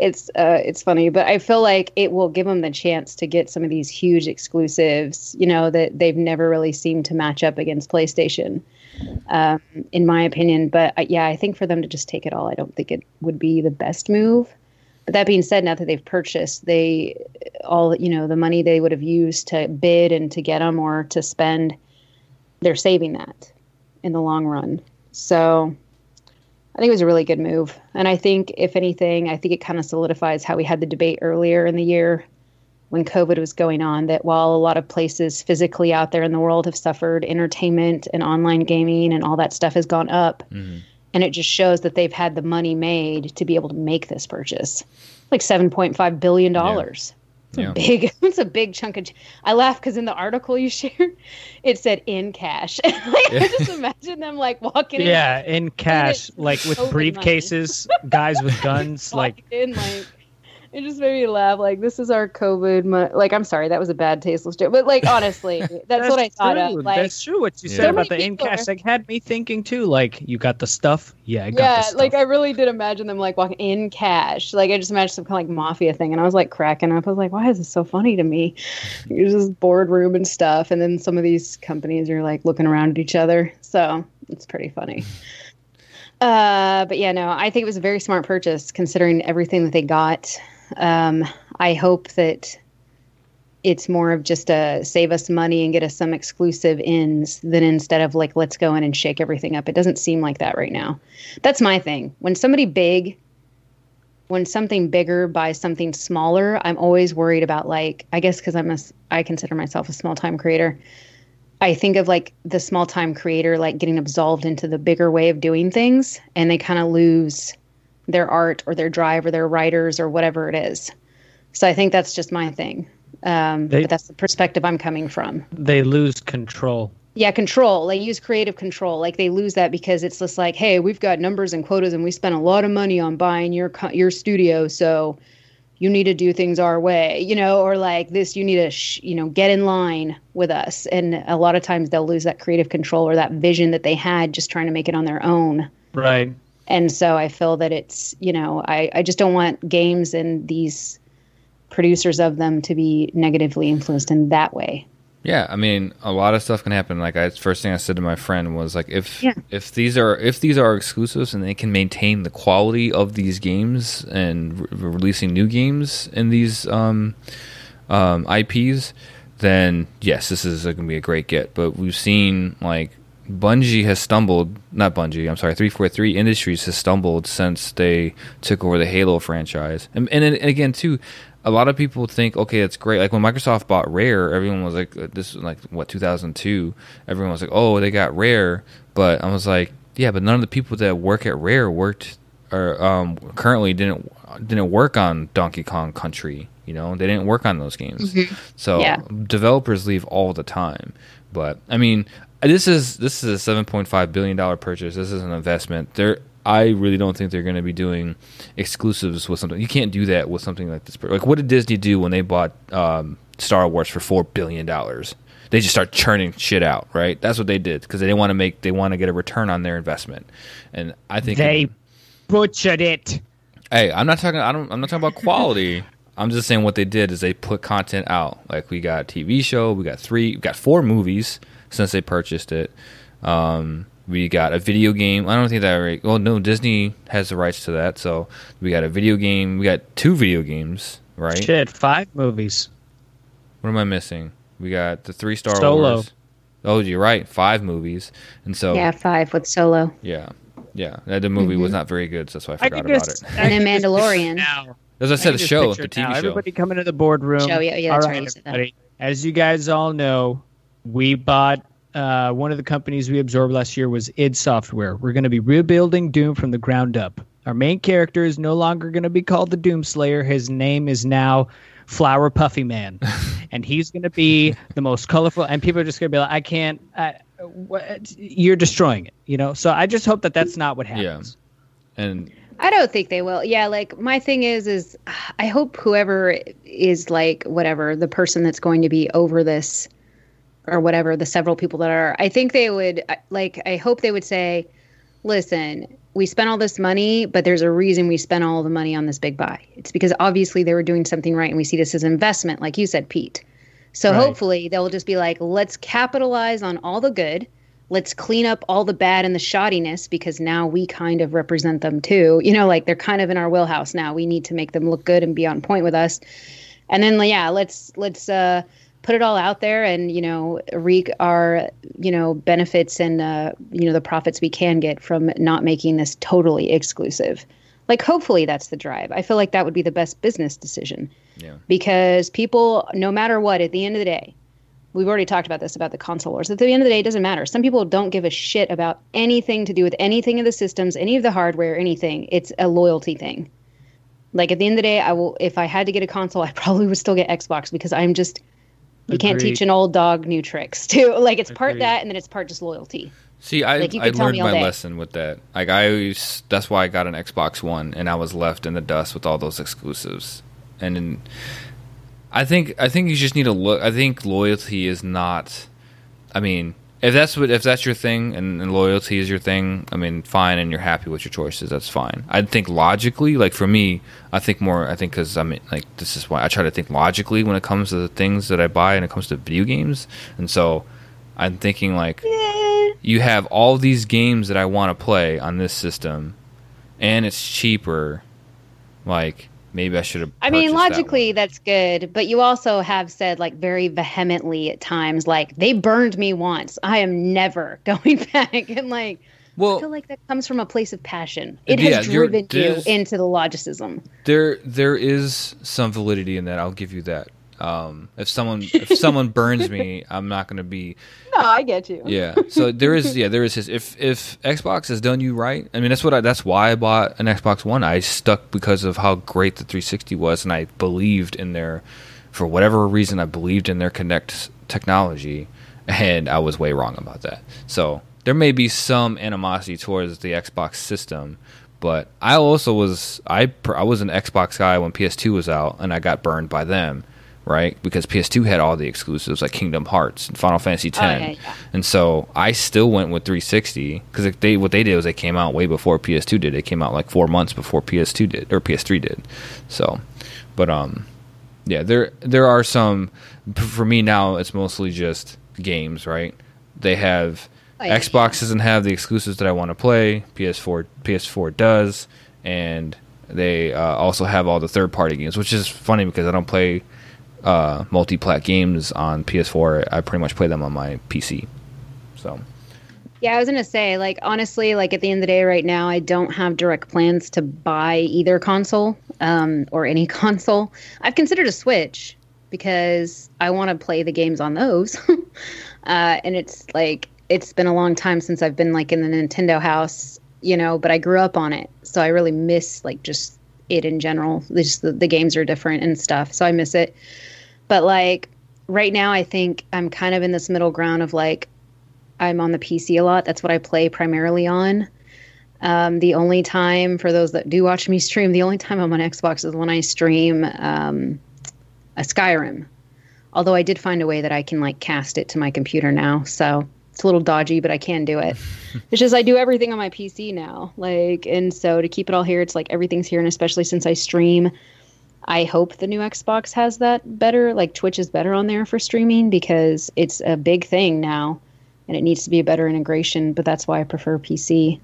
it's, uh, it's funny, but I feel like it will give him the chance to get some of these huge exclusives, you know, that they've never really seemed to match up against PlayStation. Um, in my opinion, but uh, yeah, I think for them to just take it all, I don't think it would be the best move. But that being said, now that they've purchased, they all you know the money they would have used to bid and to get them or to spend, they're saving that in the long run. So I think it was a really good move. And I think if anything, I think it kind of solidifies how we had the debate earlier in the year when COVID was going on that while a lot of places physically out there in the world have suffered, entertainment and online gaming and all that stuff has gone up. Mm-hmm. And it just shows that they've had the money made to be able to make this purchase. Like $7.5 billion. Yeah. Big. (laughs) It's a big chunk of. I laugh because in the article you (laughs) shared, it said in cash. (laughs) like, I just imagine them like walking. in Yeah, in cash, like with briefcases, guys with guns, like in like it just made me laugh like this is our covid mo- like i'm sorry that was a bad tasteless joke but like honestly (laughs) that's, what i thought true. of like that's true. What you Yeah. said So about the in cash, like had me thinking too. Like you got the stuff. Yeah, I got the yeah stuff. like i really did imagine them like walking in cash like i just imagined some kind of like mafia thing and i was like cracking up i was like why is this so funny to me you're just boardroom and stuff and then some of these companies are like looking around at each other so it's pretty funny uh but yeah no i think it was a very smart purchase considering everything that they got um i hope that it's more of just a save us money and get us some exclusive ins than instead of like let's go in and shake everything up. It doesn't seem like that right now. That's my thing. When somebody big, when something bigger buys something smaller, I'm always worried about like I guess because I'm a I consider myself a small time creator. I think of like the small time creator like getting absolved into the bigger way of doing things, and they kind of lose their art or their drive or their writers or whatever it is. So I think that's just my thing. Um, They- but that's the perspective I'm coming from. they lose control. Yeah, control. They use creative control. Like they lose that because it's just like, hey, we've got numbers and quotas, and we spent a lot of money on buying your your studio, so you need to do things our way, you know, or like this, you need to, sh- you know, get in line with us. And a lot of times they'll lose that creative control or that vision that they had just trying to make it on their own. Right. And so I feel that it's, you know, I, I just don't want games and these producers of them to be negatively influenced in that way. Yeah, I mean, a lot of stuff can happen. Like I first thing I said to my friend was like, if Yeah. if these are if these are exclusives and they can maintain the quality of these games and re- releasing new games in these um, um, IPs, then yes, this is going to be a great get. But we've seen like Bungie has stumbled, not Bungie, I'm sorry, 343 Industries has stumbled since they took over the Halo franchise. And, and, and again, too, a lot of people think, okay, that's great. Like when Microsoft bought Rare, everyone was like, this was like, what, 2002? Everyone was like, oh, they got Rare. But I was like, yeah, but none of the people that work at Rare worked or um, currently didn't didn't work on Donkey Kong Country. You know, they didn't work on those games. So Yeah. developers leave all the time. But I mean, this is this is a seven point five billion dollar purchase. This is an investment. They're I really don't think they're going to be doing exclusives with something. You can't do that with something like this. Like, what did Disney do when they bought um, Star Wars for four billion dollars? They just start churning shit out, right? That's what they did because they didn't want to make they want to get a return on their investment. And I think They butchered it. Hey, I'm not talking. I don't. I'm not talking about quality. (laughs) I'm just saying what they did is they put content out. Like we got a TV show, we got three, we got four movies since they purchased it. Um, we got a video game. I don't think that right. Well, no, Disney has the rights to that. So we got a video game. We got two video games, right? Shit, five movies. What am I missing? We got the three Star Solo. Wars. Oh, you're right. Five movies, and so Yeah, five with Solo. yeah, yeah. The movie was not very good, so that's why I I forgot can about (laughs) just, it. And can then Mandalorian. Now. As I I said, can the show, picture the it now. TV show. Everybody coming to the boardroom. Show, yeah, yeah, All right, you everybody. As you guys all know, we bought uh, one of the companies we absorbed last year was id Software. We're going to be rebuilding Doom from the ground up. Our main character is no longer going to be called the Doom Slayer. His name is now Flower Puffy Man, (laughs) and he's going to be the most colorful. And people are just going to be like, "I can't." I, what, you're destroying it, you know. So I just hope that that's not what happens. and I don't think they will. Yeah, like my thing is, is I hope whoever is like whatever the person that's going to be over this, or whatever the several people that are. I think they would like. I hope they would say, "Listen, we spent all this money, but there's a reason we spent all the money on this big buy. It's because obviously they were doing something right, and we see this as investment, like you said, Pete. So Right. hopefully they'll just be like, let's capitalize on all the good. Let's clean up all the bad and the shoddiness because now we kind of represent them too. You know, like they're kind of in our wheelhouse now. We need to make them look good and be on point with us. And then yeah, let's let's uh put it all out there and you know wreak our you know benefits and uh you know the profits we can get from not making this totally exclusive. Like hopefully that's the drive. I feel like that would be the best business decision yeah. because people, no matter what, at the end of the day, we've already talked about this about the console wars. At the end of the day, it doesn't matter. Some people don't give a shit about anything to do with anything of the systems, any of the hardware, anything. It's a loyalty thing. Like at the end of the day, I will. If I had to get a console, I (laughs) probably would still get Xbox because I'm just. You can't teach an old dog new tricks (laughs) too. Like it's part Agreed. that, and then it's part just loyalty. See, I Like, you I tell learned me my day. lesson with that. Like I always, that's why I got an Xbox One, and I was left in the dust with all those exclusives. And then, I think I think you just need to look. I think loyalty is not. I mean, if that's what if that's your thing, and, and loyalty is your thing, I mean, fine, and you're happy with your choices, that's fine. I think logically, like for me, I think more. I think because I mean, like this is why I try to think logically when it comes to the things that I buy, and it comes to video games, and so. I'm thinking like you have all these games that I want to play on this system, and it's cheaper. Like maybe I should have. I mean, purchased that logically, that's good, but you also have said like very vehemently at times, like they burned me once. I am never (laughs) going back, and like one. I feel like that comes from a place of passion. It Yeah, has driven you into the logicism. there there is some validity in that. I'll give you that. Um, if someone if someone (laughs) burns me, I'm not going to be I get you. yeah. So there is yeah there is his if if Xbox has done you right. I mean that's what I, that's why I bought an Xbox One. I stuck because of how great the 360 was, and I believed in their for whatever reason I believed in their Kinect technology, and I was way wrong about that. So there may be some animosity towards the Xbox system. But I also was I I was an Xbox guy when PS2 was out, and I got burned by them, right? Because PS2 had all the exclusives like Kingdom Hearts and Final Fantasy X, Oh, yeah, yeah. and so I still went with 360 because they what they did was they came out way before PS2 did. They came out like four months before PS2 did or PS3 did. So, but um, yeah, there there are some. For me now, it's mostly just games, right? They have Oh, yeah, Xbox doesn't have the exclusives that I want to play. PS4 PS4 does, and they uh, also have all the third party games, which is funny because I don't play uh, multi plat games on PS4. I pretty much play them on my PC. So Yeah, I was gonna say, like honestly, like at the end of the day, right now, I don't have direct plans to buy either console um, or any (laughs) console. I've considered a Switch because I want to play the games on those, (laughs) uh, and it's like it's been a long time since I've been like in the Nintendo house, you know. But I grew up on it, so I really miss like just it in general. Just the, the games are different and stuff, so I miss it. But like right now, I think I'm kind of in this middle ground of like I'm on the PC a lot. That's what I play primarily on. Um, the only time, for those that do watch me stream, the only time I'm on Xbox is when I stream um, a Skyrim. Although I did find a way that I can like cast it to my computer now, so it's a little dodgy, but I can do it. (laughs) it's just I do everything on my PC now, like, and so to keep it all here, it's like everything's here, and especially since I stream, I hope the new Xbox has that better. Like Twitch is better on there for streaming because it's a big thing now and it needs to be a better integration. But that's why I prefer PC.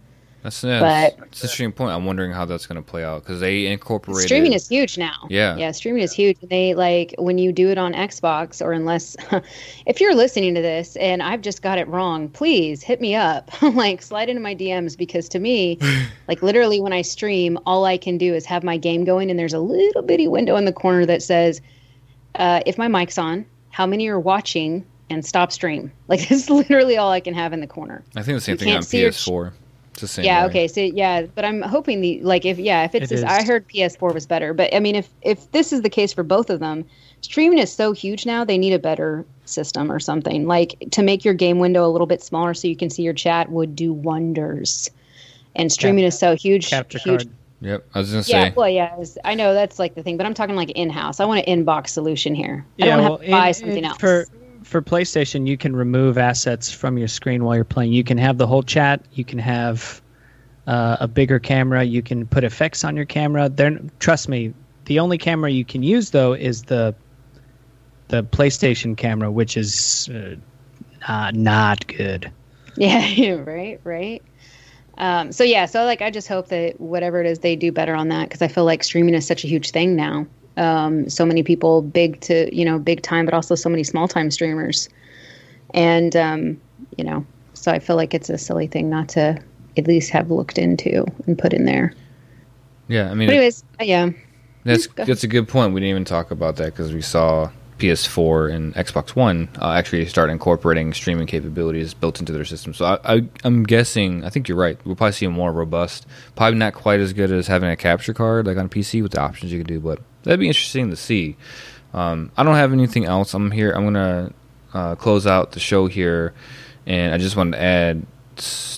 That's yeah, But- that's an interesting point. I'm wondering how that's going to play out because they incorporated Streaming is huge now. Yeah. yeah, streaming is huge. They like when you do it on Xbox or unless (laughs) if you're listening to this and I've just got it wrong, please hit me up. (laughs) like slide into my DMs because to me, (laughs) like literally when I stream, all I can do is have my game going and there's a little bitty window in the corner that says uh, if my mic's on, how many are watching and stop stream. Like this is literally all I can have in the corner. I think the same You thing on can't see your PS4. It's the same. Yeah, way. okay. So yeah, but I'm hoping the like if yeah, if it's It this. I heard PS4 was better, but I mean if if this is the case for both of them, streaming is so huge now, they need a better system or something. Like to make your game window a little bit smaller so you can see your chat would do wonders. And streaming is so huge. Capture huge. card. Yep. I was going to say. Yeah, well, yeah, it was- I know that's like the thing, but I'm talking like in-house. I want an inbox solution here. I Yeah, don't well, have to buy in- something in- else. For for PlayStation, you can remove assets from your screen while you're playing. You can have the whole chat. You can have uh, a bigger camera. You can put effects on your camera. They're, trust me, the only camera you can use though is the the PlayStation camera, which is uh, not not good. (laughs) Yeah, right, right. Um, so yeah, so like I just hope that whatever it is they do better on that because I feel like streaming is such a huge thing now. Um, so many people, big to you know, big time, but also so many small time streamers, and um, you know, so I feel like it's a silly thing not to at least have looked into and put in there. Yeah. I mean, But anyways, uh, yeah, That's that's a good point. We didn't even talk about that because we saw PS4 and Xbox One uh, actually start incorporating streaming capabilities built into their system. So I, I, I'm guessing, I think you're right. We'll probably see a more robust, probably not quite as good as having a capture card like on PC with the options you can do, but that'd be interesting to see. Um, I don't have anything else. I'm here. I'm gonna uh, close out the show here, and I just wanted to add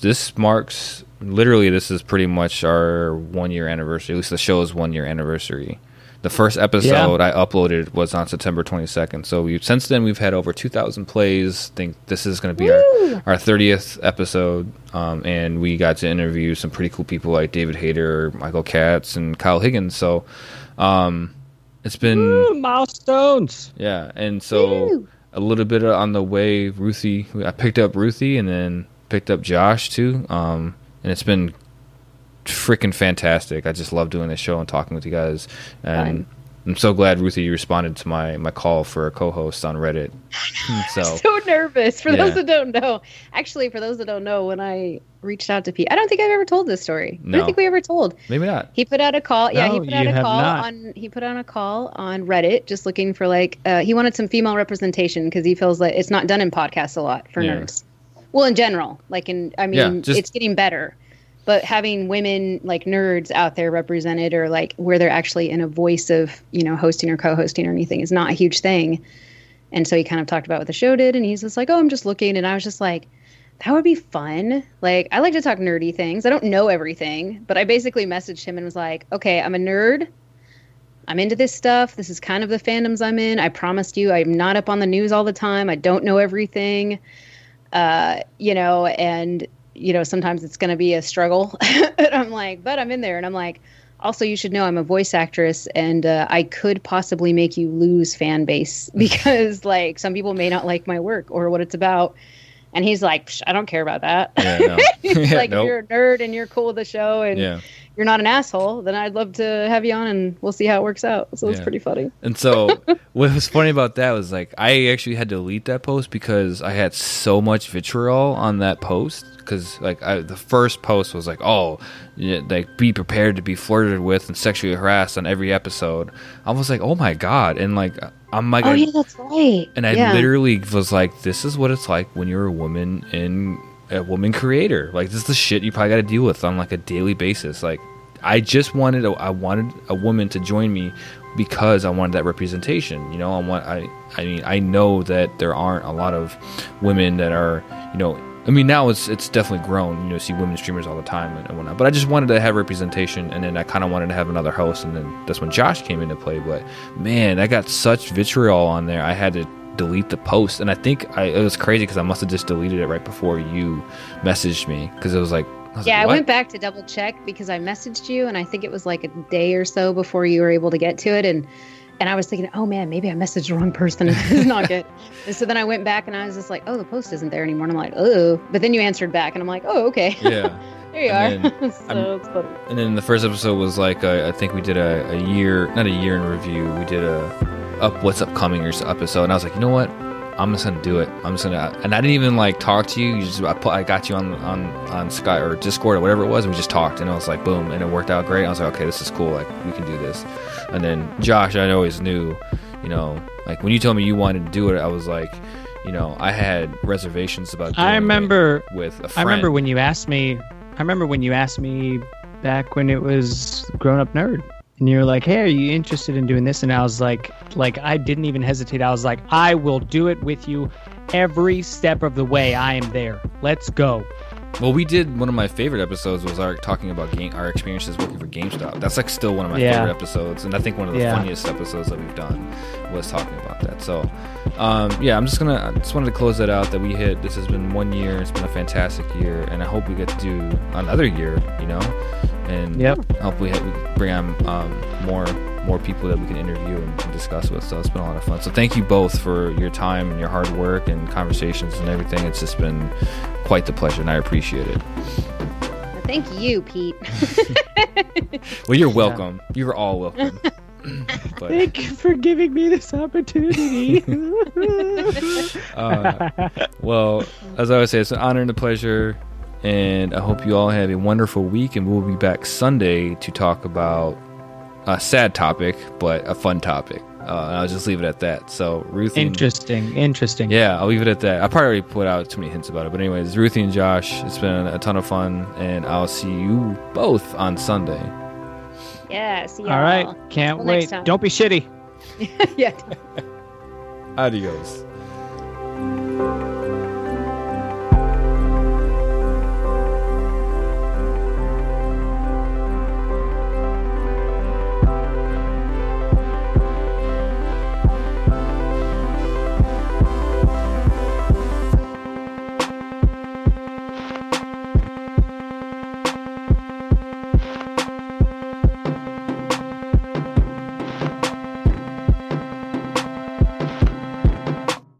this marks literally this is pretty much our one year anniversary. At least the show's one year anniversary. The first episode yeah. I uploaded was on September 22nd. So we since then we've had over 2,000 plays. I think this is going to be our, our 30th episode, um, and we got to interview some pretty cool people like David Hayter, Michael Katz, and Kyle Higgins. So um, it's been Woo, milestones. Yeah, and so a little bit on the way. Ruthie, I picked up Ruthie, and then picked up Josh too. Um, and it's been freaking fantastic. I just love doing this show and talking with you guys. And Fine. I'm so glad Ruthie you responded to my my call for a co-host on Reddit. (laughs) so so nervous. For yeah. those that don't know, actually, for those that don't know, when I reached out to Pete, I don't think I've ever told this story. No. I don't think we ever told. Maybe not. He put out a call. Yeah, he put out a call not. on. He put out a call on Reddit, just looking for like uh, he wanted some female representation because he feels like it's not done in podcasts a lot for yeah. nerds. Well, in general, like in I mean, yeah, just, it's getting better but having women like nerds out there represented or like where they're actually in a voice of you know hosting or co-hosting or anything is not a huge thing. And so he kind of talked about what the show did and he's just like oh i'm just looking. And i was just like that would be fun. Like i like to talk nerdy things. I don't know everything but i basically messaged him and was like okay i'm a nerd. I'm into this stuff. This is kind of the fandoms i'm in. I promised you i'm not up on the news all the time. I don't know everything. Uh, you know and you know, sometimes it's going to be a struggle. (laughs) and I'm like, but I'm in there. And I'm like, also, you should know I'm a voice actress and uh, I could possibly make you lose fan base (laughs) because, like, some people may not like my work or what it's about. And he's like, I don't care about that. Yeah, no. (laughs) he's like, nope. if you're a nerd and you're cool with the show and yeah. you're not an asshole, then I'd love to have you on and we'll see how it works out. So yeah. it's pretty funny. And so what was funny about that was like, I actually had to delete that post because I had so much vitriol on that post because like I, the first post was like, oh, like be prepared to be flirted with and sexually harassed on every episode. I was like, oh my god, and like I'm like, oh I, yeah, that's right. And I yeah. literally was like, this is what it's like when you're a woman in a woman creator. Like this is the shit you probably got to deal with on like a daily basis. Like I just wanted a, I wanted a woman to join me because I wanted that representation. You know, I want I I mean I know that there aren't a lot of women that are you know I mean, now it's it's definitely grown. You know, see women streamers all the time and, whatnot. But I just wanted to have representation, and then I kind of wanted to have another host, and then that's when Josh came into play. But man, I got such vitriol on there. I had to delete the post, and I think I, it was crazy because I must have just deleted it right before you messaged me because it was like. I was yeah, like, I went back to double check because I messaged you, and I think it was like a day or so before you were able to get to it, and and I was thinking, oh man, maybe I messaged the wrong person. (laughs) it's not good. and so then I went back and I was just like, oh, the post isn't there anymore. And I'm like, oh. But then you answered back, and I'm like, oh, okay. Yeah. (laughs) there you and are. (laughs) so it's funny. And then the first episode was like, uh, I think we did a, a, year, not a year in review. We did a up what's upcoming or episode, and I was like, you know what? I'm just gonna do it. I'm just gonna, and I didn't even like talk to you. You just, I, put, I got you on on on Sky or Discord or whatever it was, and we just talked, and it was like boom, and it worked out great. I was like, okay, this is cool. Like we can do this. And then Josh, I always knew, you know, like when you told me you wanted to do it, I was like, you know, I had reservations about. I remember with a friend. I remember when you asked me. I remember when you asked me back when it was Grown Up Nerd, and you're like, "Hey, are you interested in doing this?" And I was like, like I didn't even hesitate. I was like, "I will do it with you every step of the way. I am there. Let's go." Well, we did one of my favorite episodes was our talking about game, our experiences working for GameStop. That's like still one of my yeah. favorite episodes, and I think one of the yeah. funniest episodes that we've done was talking about that. So, um, yeah, I'm just gonna I just wanted to close that out. That we hit. This has been one year. It's been a fantastic year, and I hope we get to do another year. You know, and yep. hopefully we bring on um, more more people that we can interview and, and, discuss with. So it's been a lot of fun. So thank you both for your time and your hard work and conversations and everything. It's just been quite the pleasure, and I appreciate it. Thank you, Pete. (laughs) well, you're welcome. Yeah. You're all welcome. (laughs) but, Thank you for giving me this opportunity. (laughs) uh, well, as I always say, it's an honor and a pleasure. And I hope you all have a wonderful week. And we'll be back Sunday to talk about a sad topic, but a fun topic. Uh, and I'll just leave it at that. So Ruthie, and- Interesting. Interesting. yeah, I'll leave it at that. I probably already put out too many hints about it, but anyways, Ruthie and Josh, it's been a ton of fun, and I'll see you both on Sunday. Yeah. See y'all. All right. Can't Till next wait. Don't be shitty. (laughs) yeah. Adios.